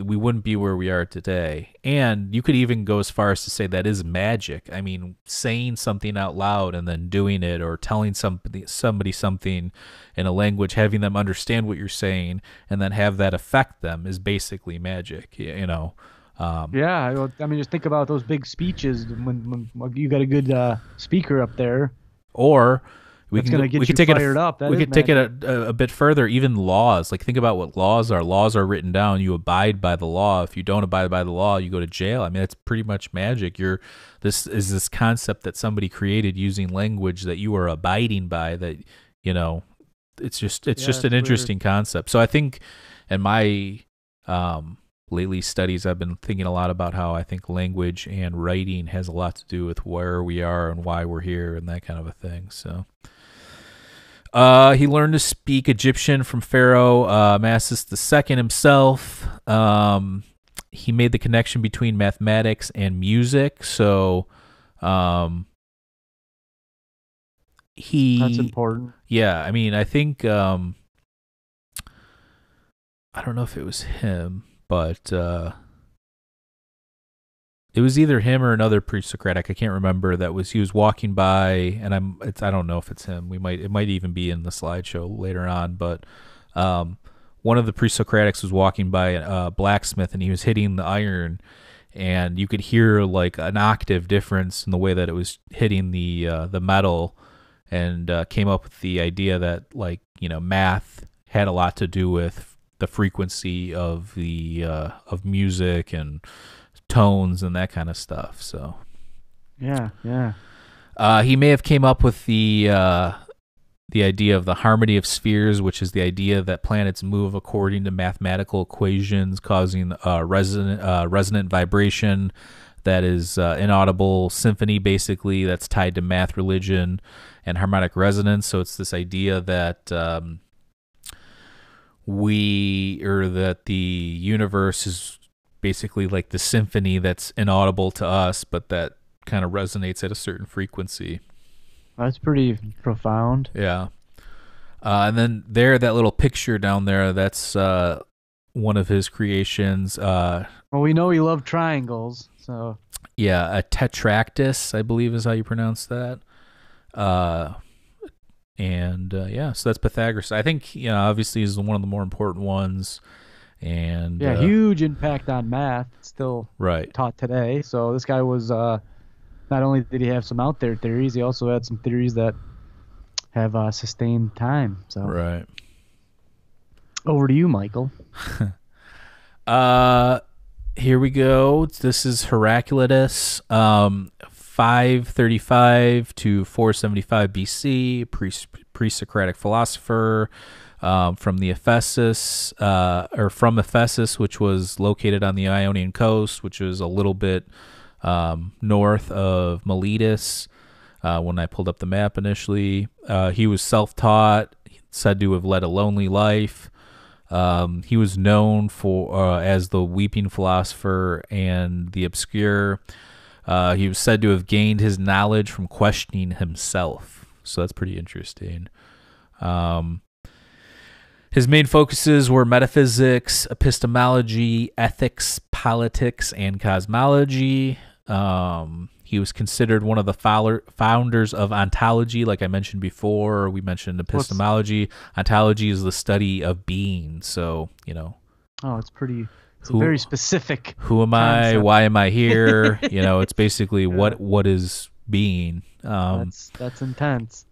we wouldn't be where we are today. And you could even go as far as to say that is magic. I mean, saying something out loud and then doing it, or telling somebody somebody something in a language, having them understand what you're saying, and then have that affect them is basically magic. You know. Um, Yeah, I mean, just think about those big speeches when, when you got a good uh, speaker up there. Or we That's can get we could take it fired a, up. That we could take it a, a, bit further. Even laws, like think about what laws are. Laws are written down. You abide by the law. If you don't abide by the law, you go to jail. I mean, that's pretty much magic. You're this is this concept that somebody created using language that you are abiding by. That you know, it's just it's Yeah, just it's an weird. interesting concept. So I think in my um lately studies I've been thinking a lot about how I think language and writing has a lot to do with where we are and why we're here and that kind of a thing. So uh, he learned to speak Egyptian from Pharaoh uh, Amasis II himself. Um, he made the connection between mathematics and music. So um, he That's important. yeah, I mean, I think um I don't know if it was him, but uh it was either him or another pre-Socratic. I can't remember. That was he was walking by, and I'm. It's I don't know if it's him. We might. It might even be in the slideshow later on. But um, one of the pre-Socratics was walking by a blacksmith, and he was hitting the iron, and you could hear like an octave difference in the way that it was hitting the uh, the metal, and uh, came up with the idea that like you know math had a lot to do with the frequency of the uh, of music and tones and that kind of stuff. So Yeah, yeah. uh, he may have came up with the uh, the idea of the harmony of spheres, which is the idea that planets move according to mathematical equations, causing uh, resonant uh, resonant vibration that is uh, inaudible symphony, basically that's tied to math, religion, and harmonic resonance. So it's this idea that um, we or that the universe is basically like the symphony that's inaudible to us, but that kind of resonates at a certain frequency. That's pretty profound. Yeah. Uh, and then there, that little picture down there, that's uh, one of his creations. Uh, Well, we know he loved triangles, so yeah, a tetractys, I believe is how you pronounce that. Uh, and uh, yeah, so that's Pythagoras. I think, you know, obviously is one of the more important ones. And yeah, uh, huge impact on math. Still right. taught today. So this guy was uh, not only did he have some out there theories, he also had some theories that have uh, sustained time. So Right. over to you, Michael. Uh, here we go. This is Heraclitus, um, 535 to 475 BC, pre pre Socratic philosopher um, from the Ephesus, uh, or from Ephesus, which was located on the Ionian coast, which was a little bit um, north of Miletus. Uh, when I pulled up the map initially, uh, he was self taught, said to have led a lonely life. Um, he was known for uh, as the weeping philosopher and the obscure. Uh, he was said to have gained his knowledge from questioning himself. So that's pretty interesting. Um, his main focuses were metaphysics, epistemology, ethics, politics, and cosmology. Um, he was considered one of the fouler- founders of ontology, like I mentioned before. We mentioned epistemology. Ontology is the study of being. So, you know, Oh, it's pretty. It's Who- very specific. who am I? Why am I here? you know, it's basically what what is being. Um, that's that's intense.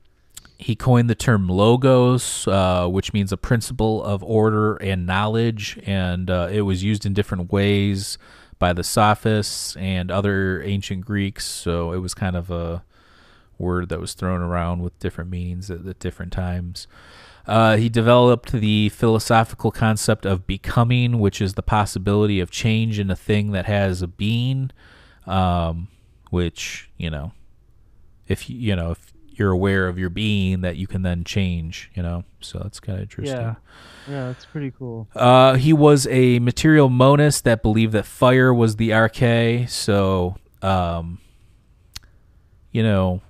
He coined the term logos, uh, which means a principle of order and knowledge, and uh, it was used in different ways by the sophists and other ancient Greeks. So it was kind of a word that was thrown around with different meanings at, at different times. Uh, he developed the philosophical concept of becoming, which is the possibility of change in a thing that has a being. Um, which you know, if you know if you're aware of your being, that you can then change. You know, so that's kind of interesting. Yeah. Yeah, that's pretty cool. Uh, he was a material monist that believed that fire was the arche. So, um, you know,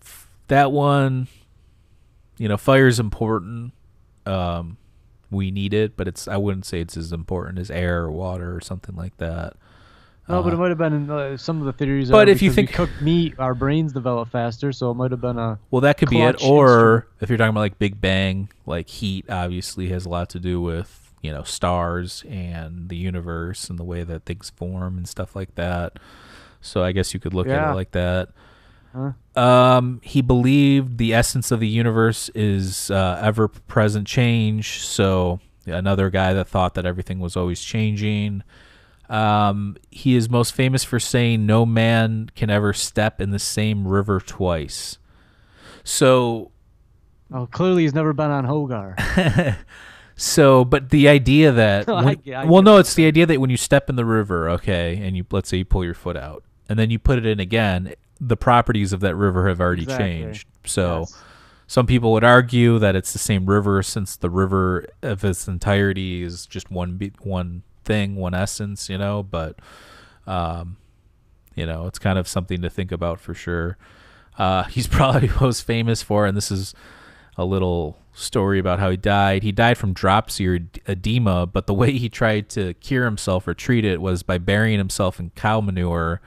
f- that one, you know, fire is important. Um, we need it, but it's I wouldn't say it's as important as air or water or something like that. No, but Uh, it might have been in uh, some of the theories. But if you we think- cook meat, our brains develop faster, so it might have been a. Well, that could be it. Or if you're talking about like Big Bang, like heat obviously has a lot to do with, you know, stars and the universe and the way that things form and stuff like that. So I guess you could look at it like that. Huh? Um, he believed the essence of the universe is uh, ever present change. So another guy that thought that everything was always changing. Um, he is most famous for saying no man can ever step in the same river twice. So Oh, clearly he's never been on Hogar. so but the idea that No, I get- I well no it's the idea that when you step in the river okay and you let's say you pull your foot out and then you put it in again the properties of that river have already Exactly. changed so Yes. some people would argue that it's the same river since the river of its entirety is just one one thing one essence you know but um you know it's kind of something to think about for sure uh he's probably most famous for and this is a little story about how he died. He died from dropsy or edema, but the way he tried to cure himself or treat it was by burying himself in cow manure.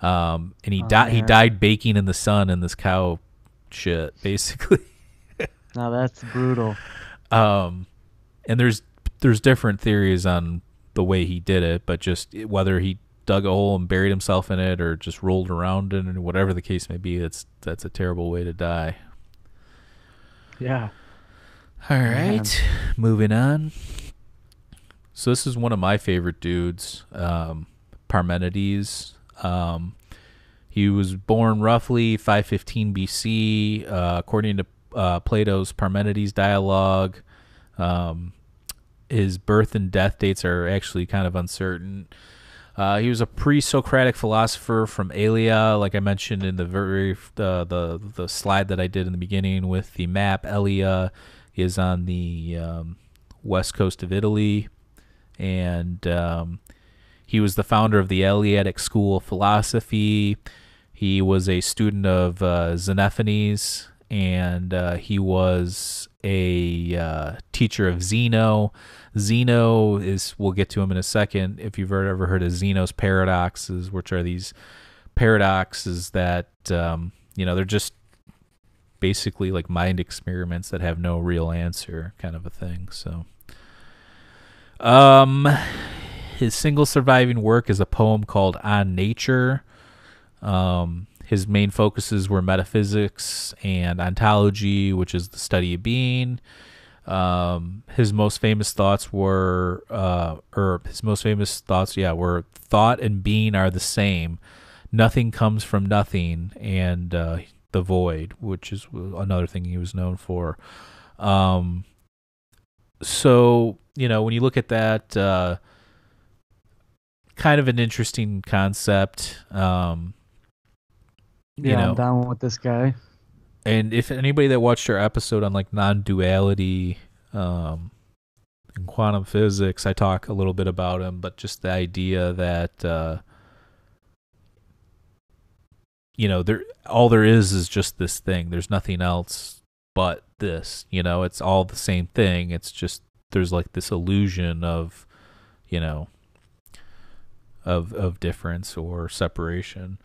Um, and he Oh, died. He died baking in the sun in this cow shit, basically. Now that's brutal. Um, and there's there's different theories on the way he did it, but just whether he dug a hole and buried himself in it or just rolled around in it, or whatever the case may be, that's that's a terrible way to die. Yeah. All right, Man. moving on. So this is one of my favorite dudes, um, Parmenides. Um, he was born roughly 515 BC, uh, according to uh, Plato's Parmenides dialogue. Um, his birth and death dates are actually kind of uncertain. Uh, he was a pre-Socratic philosopher from Elea, like I mentioned in the very uh, the the slide that I did in the beginning with the map. Elea is on the um, west coast of Italy, and um, he was the founder of the Eleatic School of Philosophy. He was a student of uh, Xenophanes, and uh, he was a uh, teacher of Zeno. Zeno is, we'll get to him in a second. If you've ever heard of Zeno's paradoxes, which are these paradoxes that, um, you know, they're just basically like mind experiments that have no real answer, kind of a thing. So, um, his single surviving work is a poem called On Nature. Um, his main focuses were metaphysics and ontology, which is the study of being. Um, his most famous thoughts were, uh, or his most famous thoughts, yeah, were thought and being are the same. Nothing comes from nothing, and uh, the void, which is another thing he was known for. Um, so you know, when you look at that, uh, kind of an interesting concept. Um, Yeah, you know, I'm down with this guy. and if anybody that watched our episode on like non-duality um in quantum physics i talk a little bit about him but just the idea that uh you know there all there is is just this thing. There's nothing else but this you know? It's all the same thing. It's just there's like this illusion of you know of of difference or separation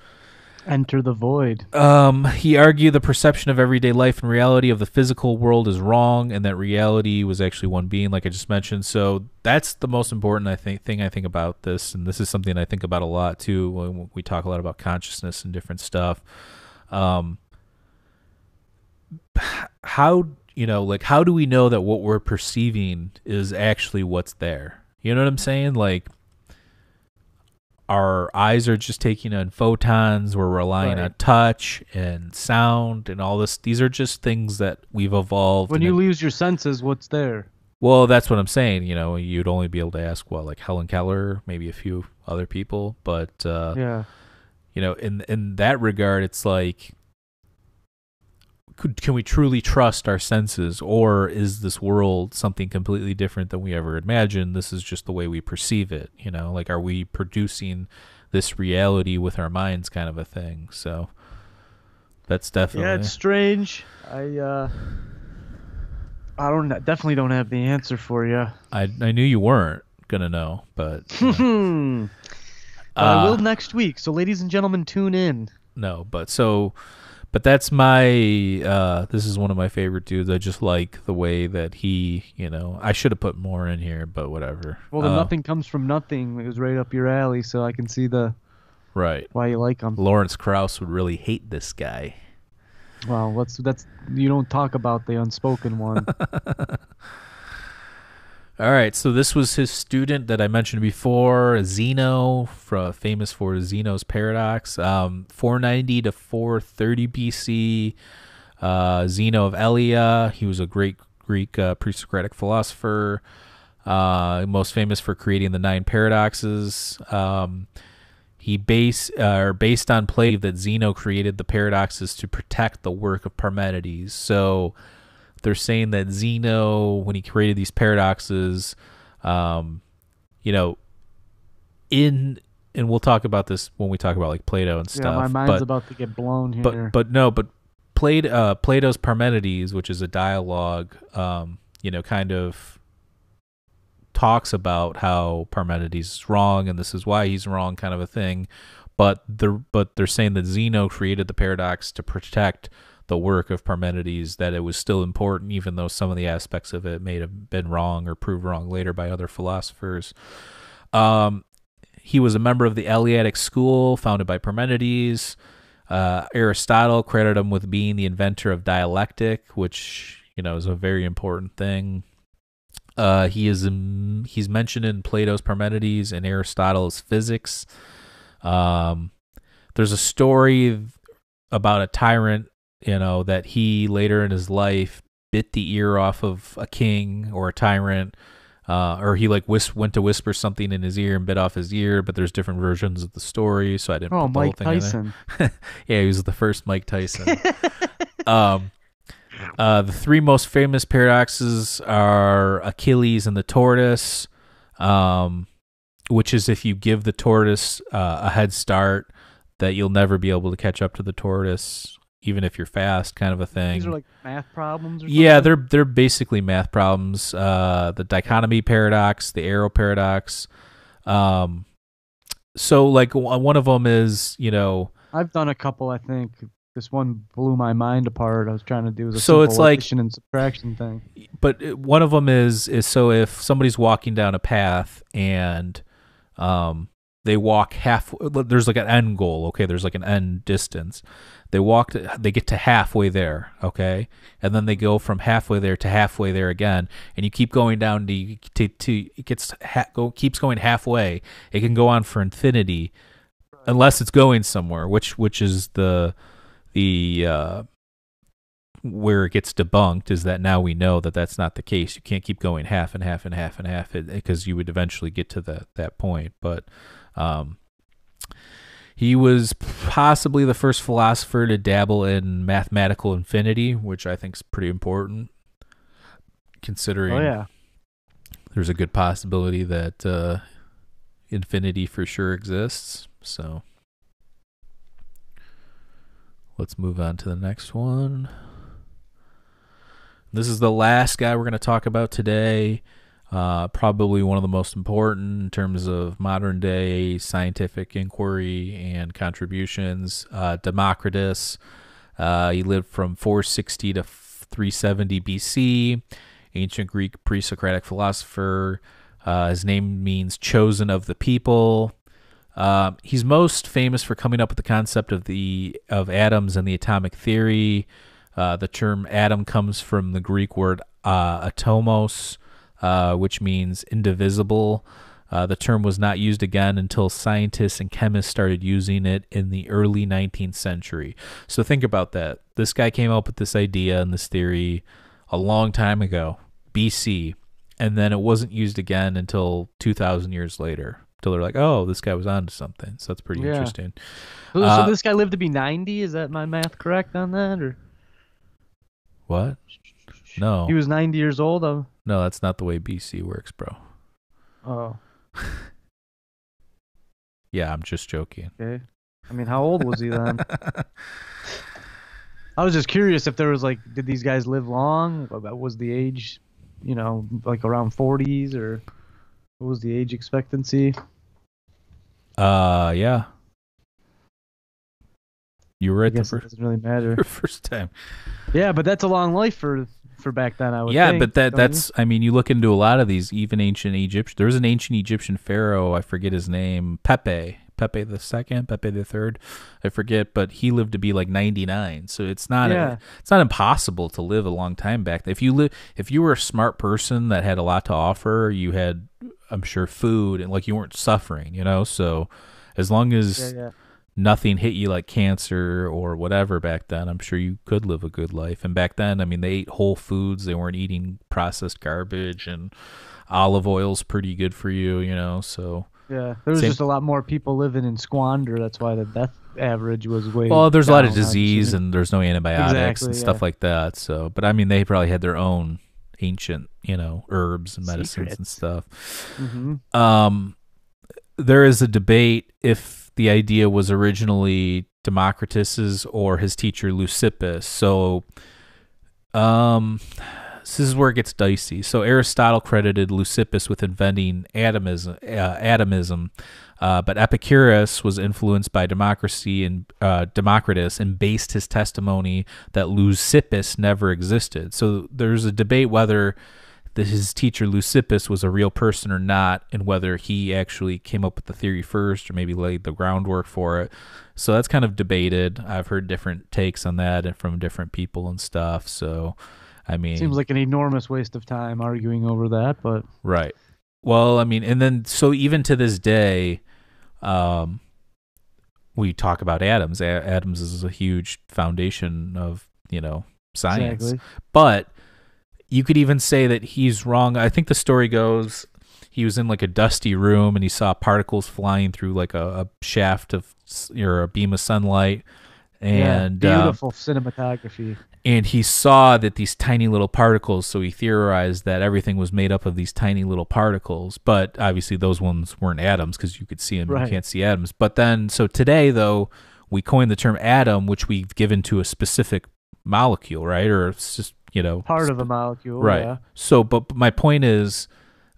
Enter the void. um, he argued the perception of everyday life and reality of the physical world is wrong, and that reality was actually one being, like I just mentioned. So that's the most important I think thing I think about this, and this is something I think about a lot too when we talk a lot about consciousness and different stuff. Um, how you know, like, how do we know that what we're perceiving is actually what's there? You know what I'm saying? Like, our eyes are just taking in photons we're relying Right. on touch and sound and all this these are just things that we've evolved When you it- lose your senses, what's there? well that's what i'm saying you know you'd only be able to ask well like helen keller maybe a few other people but uh Yeah. you know, in in that regard, it's like, could, can we truly trust our senses, or is this world something completely different than we ever imagined? This is just the way we perceive it. You know, like are we producing this reality with our minds, kind of a thing? So that's definitely Yeah, it's strange. I uh, I don't definitely don't have the answer for you. I I knew you weren't gonna know, but Hmm. But I will next week. So, ladies and gentlemen, tune in. no, but so, but that's my. uh This is one of my favorite dudes. I just like the way that he, you know, I should have put more in here, but whatever. Well, the Uh, nothing comes from nothing. It was right up your alley, so I can see the right. why you like him. Lawrence Krauss would really hate this guy. Well, what's that's you don't talk about the unspoken one. All right, so this was his student that I mentioned before, Zeno, fro- famous for Zeno's paradox. Um, 490 to 430 BC. Uh, Zeno of Elea, he was a great Greek uh, pre-Socratic philosopher, uh, most famous for creating the nine paradoxes. Um, he base uh, or based on Plato that Zeno created the paradoxes to protect the work of Parmenides. So they're saying that Zeno, when he created these paradoxes, um, you know, in and we'll talk about this when we talk about like Plato and stuff. yeah, my mind's but, about to get blown here. but but no, but Plato, uh, Plato's Parmenides, which is a dialogue, um, you know, kind of talks about how Parmenides is wrong and this is why he's wrong, kind of a thing. But they're but they're saying that Zeno created the paradox to protect the work of Parmenides, that it was still important, even though some of the aspects of it may have been wrong or proved wrong later by other philosophers. Um, he was a member of the Eleatic school founded by Parmenides. Uh, Aristotle credited him with being the inventor of dialectic, which you know is a very important thing. Uh, he is um, he's mentioned in Plato's Parmenides and Aristotle's Physics. Um, there's a story about a tyrant, you know, that he later in his life bit the ear off of a king or a tyrant, uh, or he like whis- went to whisper something in his ear and bit off his ear. But there's different versions of the story, so I didn't. oh, put the Mike whole thing in. Tyson. yeah, he was the first Mike Tyson. um, uh, the three most famous paradoxes are Achilles and the tortoise, um, which is if you give the tortoise uh, a head start, that you'll never be able to catch up to the tortoise, even if you're fast, kind of a thing. These are like math problems. Or Yeah, they're they're basically math problems. Uh, the dichotomy paradox, the arrow paradox. Um, so like one of them is you know I've done a couple. I think this one blew my mind apart. I was trying to do the So it's like- addition and subtraction thing. but one of them is is so if somebody's walking down a path and um they walk half there's like an end goal okay? There's like an end distance. They walk they get to halfway there okay? And then they go from halfway there to halfway there again. And you keep going down to to, to it gets ha, go keeps going halfway. It can go on for infinity unless it's going somewhere which which is the the uh where it gets debunked is that now we know that that's not the case. You can't keep going half and half and half and half because you would eventually get to that that point. But um, he was possibly the first philosopher to dabble in mathematical infinity, which I think is pretty important, considering Oh yeah. there's a good possibility that uh, infinity for sure exists. So let's move on to the next one. This is the last guy we're going to talk about today. Uh, probably one of the most important in terms of modern day scientific inquiry and contributions. Uh, Democritus. Uh, he lived from 460 to 370 BC. Ancient Greek pre Socratic philosopher. Uh, his name means chosen of the people. Uh, he's most famous for coming up with the concept of the of atoms and the atomic theory. Uh, the term atom comes from the Greek word uh, atomos, uh, which means indivisible. Uh, the term was not used again until scientists and chemists started using it in the early 19th century. So think about that. This guy came up with this idea and this theory a long time ago, BC, and then it wasn't used again until 2,000 years later. till they're like, oh, this guy was onto something. So that's pretty Yeah. interesting. So, Uh, so this guy lived to be 90. Is that my math correct on that? Or What? No, he was 90 years old? No, that's not the way BC works, bro. oh, Yeah, I'm just joking. okay. I mean, how old was he then? I was just curious if there was like, did these guys live long? What was the age? You know, like around 40s or what was the age expectancy? Uh, yeah. You were I right the it first, doesn't really matter. first time. Yeah, but that's a long life for for back then. I would. Yeah, think, but that you? that's I mean, you look into a lot of these, even ancient Egyptian. There was an ancient Egyptian pharaoh. I forget his name. Pepe. Pepe the second, Pepe the third, I forget, but he lived to be like ninety nine. So it's not Yeah. it's not impossible to live a long time back. If you live, if you were a smart person that had a lot to offer, you had, I'm sure, food and like you weren't suffering, you know. So as long as Yeah, yeah. Nothing hit you like cancer or whatever back then, I'm sure you could live a good life. And back then, I mean, they ate whole foods. They weren't eating processed garbage and olive oil's pretty good for you, you know. So, Yeah, there was Same- just a lot more people living in squander. That's why the death average was way. well, there's a lot of disease and there's no antibiotics Exactly, and stuff like that. So, but I mean, they probably had their own ancient, you know, herbs and medicines and Secrets. stuff. Mhm. um, there is a debate if the idea was originally Democritus's or his teacher Leucippus. So, um, this is where it gets dicey. So Aristotle credited Leucippus with inventing atomism, uh, atomism, uh, but Epicurus was influenced by democracy and uh, Democritus and based his testimony that Leucippus never existed. So there's a debate whether that his teacher Leucippus was a real person or not, and whether he actually came up with the theory first or maybe laid the groundwork for it. So that's kind of debated. I've heard different takes on that and from different people and stuff. So, I mean, Seems like an enormous waste of time arguing over that, but Right. Well, I mean, and then so even to this day, um, we talk about atoms. A- atoms is a huge foundation of you know science. exactly. But you could even say that he's wrong. I think the story goes he was in like a dusty room and he saw particles flying through like a, a shaft of or a beam of sunlight, and yeah, uh, beautiful cinematography. and he saw that these tiny little particles so he theorized that everything was made up of these tiny little particles but obviously those ones weren't atoms because you could see them Right. you can't see atoms but then so today though we coined the term atom which we've given to a specific molecule right or it's just you know Part of a molecule. right. Yeah. so but, but my point is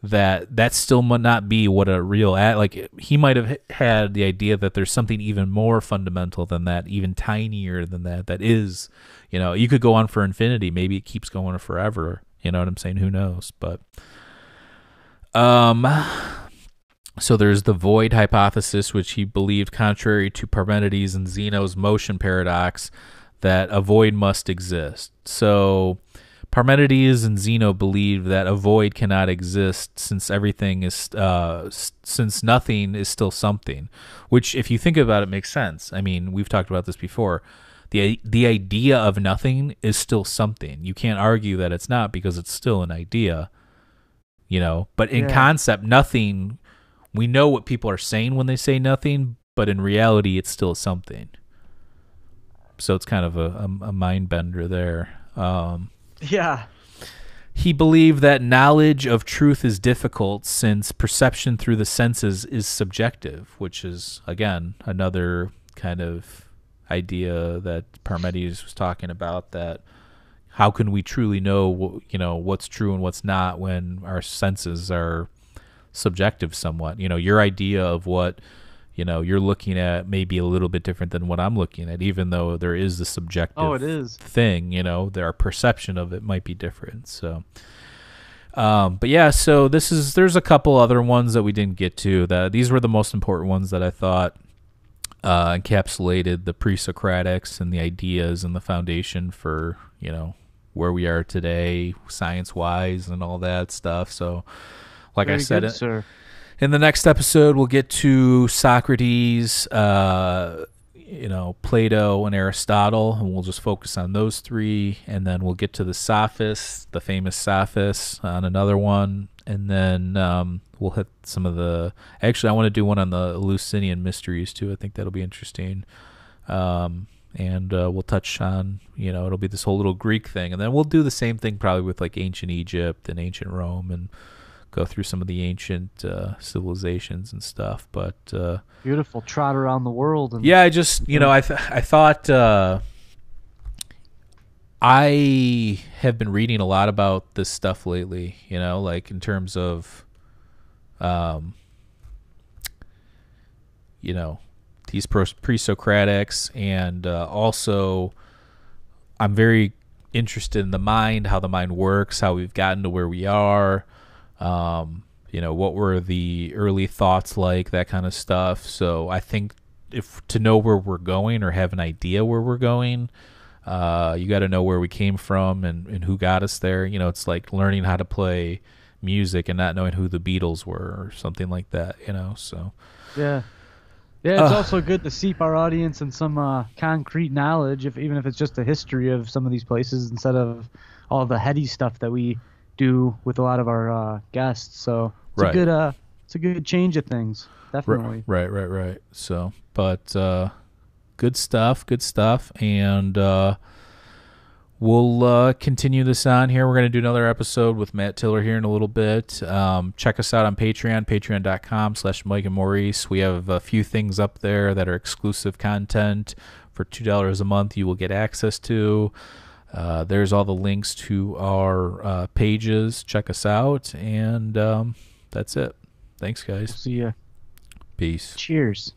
that that still might not be what a real like he might have had the idea that there's something even more fundamental than that even tinier than that that is you know you could go on for infinity. Maybe it keeps going forever. You know what i'm saying? Who knows? But um so there's the void hypothesis which he believed contrary to parmenides and zeno's motion paradox that a void must exist so Parmenides and Zeno believe that a void cannot exist since everything is uh, since nothing is still something, which if you think about it makes sense. I mean, we've talked about this before. The the idea of nothing is still something. You can't argue that it's not because it's still an idea. You know, but in Yeah. concept nothing we know what people are saying when they say nothing, but in reality it's still something. So it's kind of a, a, a mind bender there. Um, Yeah. he believed that knowledge of truth is difficult since perception through the senses is subjective, which is, again, another kind of idea that Parmenides was talking about that how can we truly know you know what's true and what's not when our senses are subjective somewhat you know your idea of what you know you're looking at maybe a little bit different than what I'm looking at even though there is the subjective Oh, it is. thing you know their perception of it might be different so um but yeah so this is there's a couple other ones that we didn't get to that these were the most important ones that i thought uh encapsulated the pre-socratics and the ideas and the foundation for you know where we are today science wise and all that stuff so like i said good, it, sir. In the next episode, we'll get to Socrates, uh, you know, Plato and Aristotle, and we'll just focus on those three, and then we'll get to the sophists, the famous sophists, on another one, and then um, we'll hit some of the. Actually, I want to do one on the Eleusinian mysteries too. I think that'll be interesting. Um, and uh, we'll touch on, you know, it'll be this whole little Greek thing, and then we'll do the same thing probably with like ancient Egypt and ancient Rome, and go through some of the ancient uh, civilizations and stuff. But uh, Beautiful trot around the world. And yeah, I just you know I th- I thought uh, I have been reading a lot about this stuff lately. You know, like in terms of, um, you know, these pre Socratics, and uh, also I'm very interested in the mind, how the mind works, how we've gotten to where we are. Um, you know, what were the early thoughts like, that kind of stuff. So I think if to know where we're going or have an idea where we're going, uh, you got to know where we came from and, and who got us there. You know, it's like learning how to play music and not knowing who the Beatles were or something like that. You know, so yeah, yeah. It's Uh. also good to seep our audience in some uh, concrete knowledge, if even if it's just a history of some of these places instead of all the heady stuff that we do with a lot of our uh, guests. So it's Right. a good uh, it's a good change of things. Definitely. Right, right, right, right. So, but uh, good stuff, good stuff, and uh, we'll uh, continue this on here. We're going to do another episode with Matt Tiller here in a little bit. Um, check us out on Patreon, patreon.com slash Mike and Maurice. We have a few things up there that are exclusive content. For $2 a month, you will get access to. Uh, there's all the links to our uh, pages. Check us out, and um, that's it. Thanks, guys. See ya. Peace. Cheers.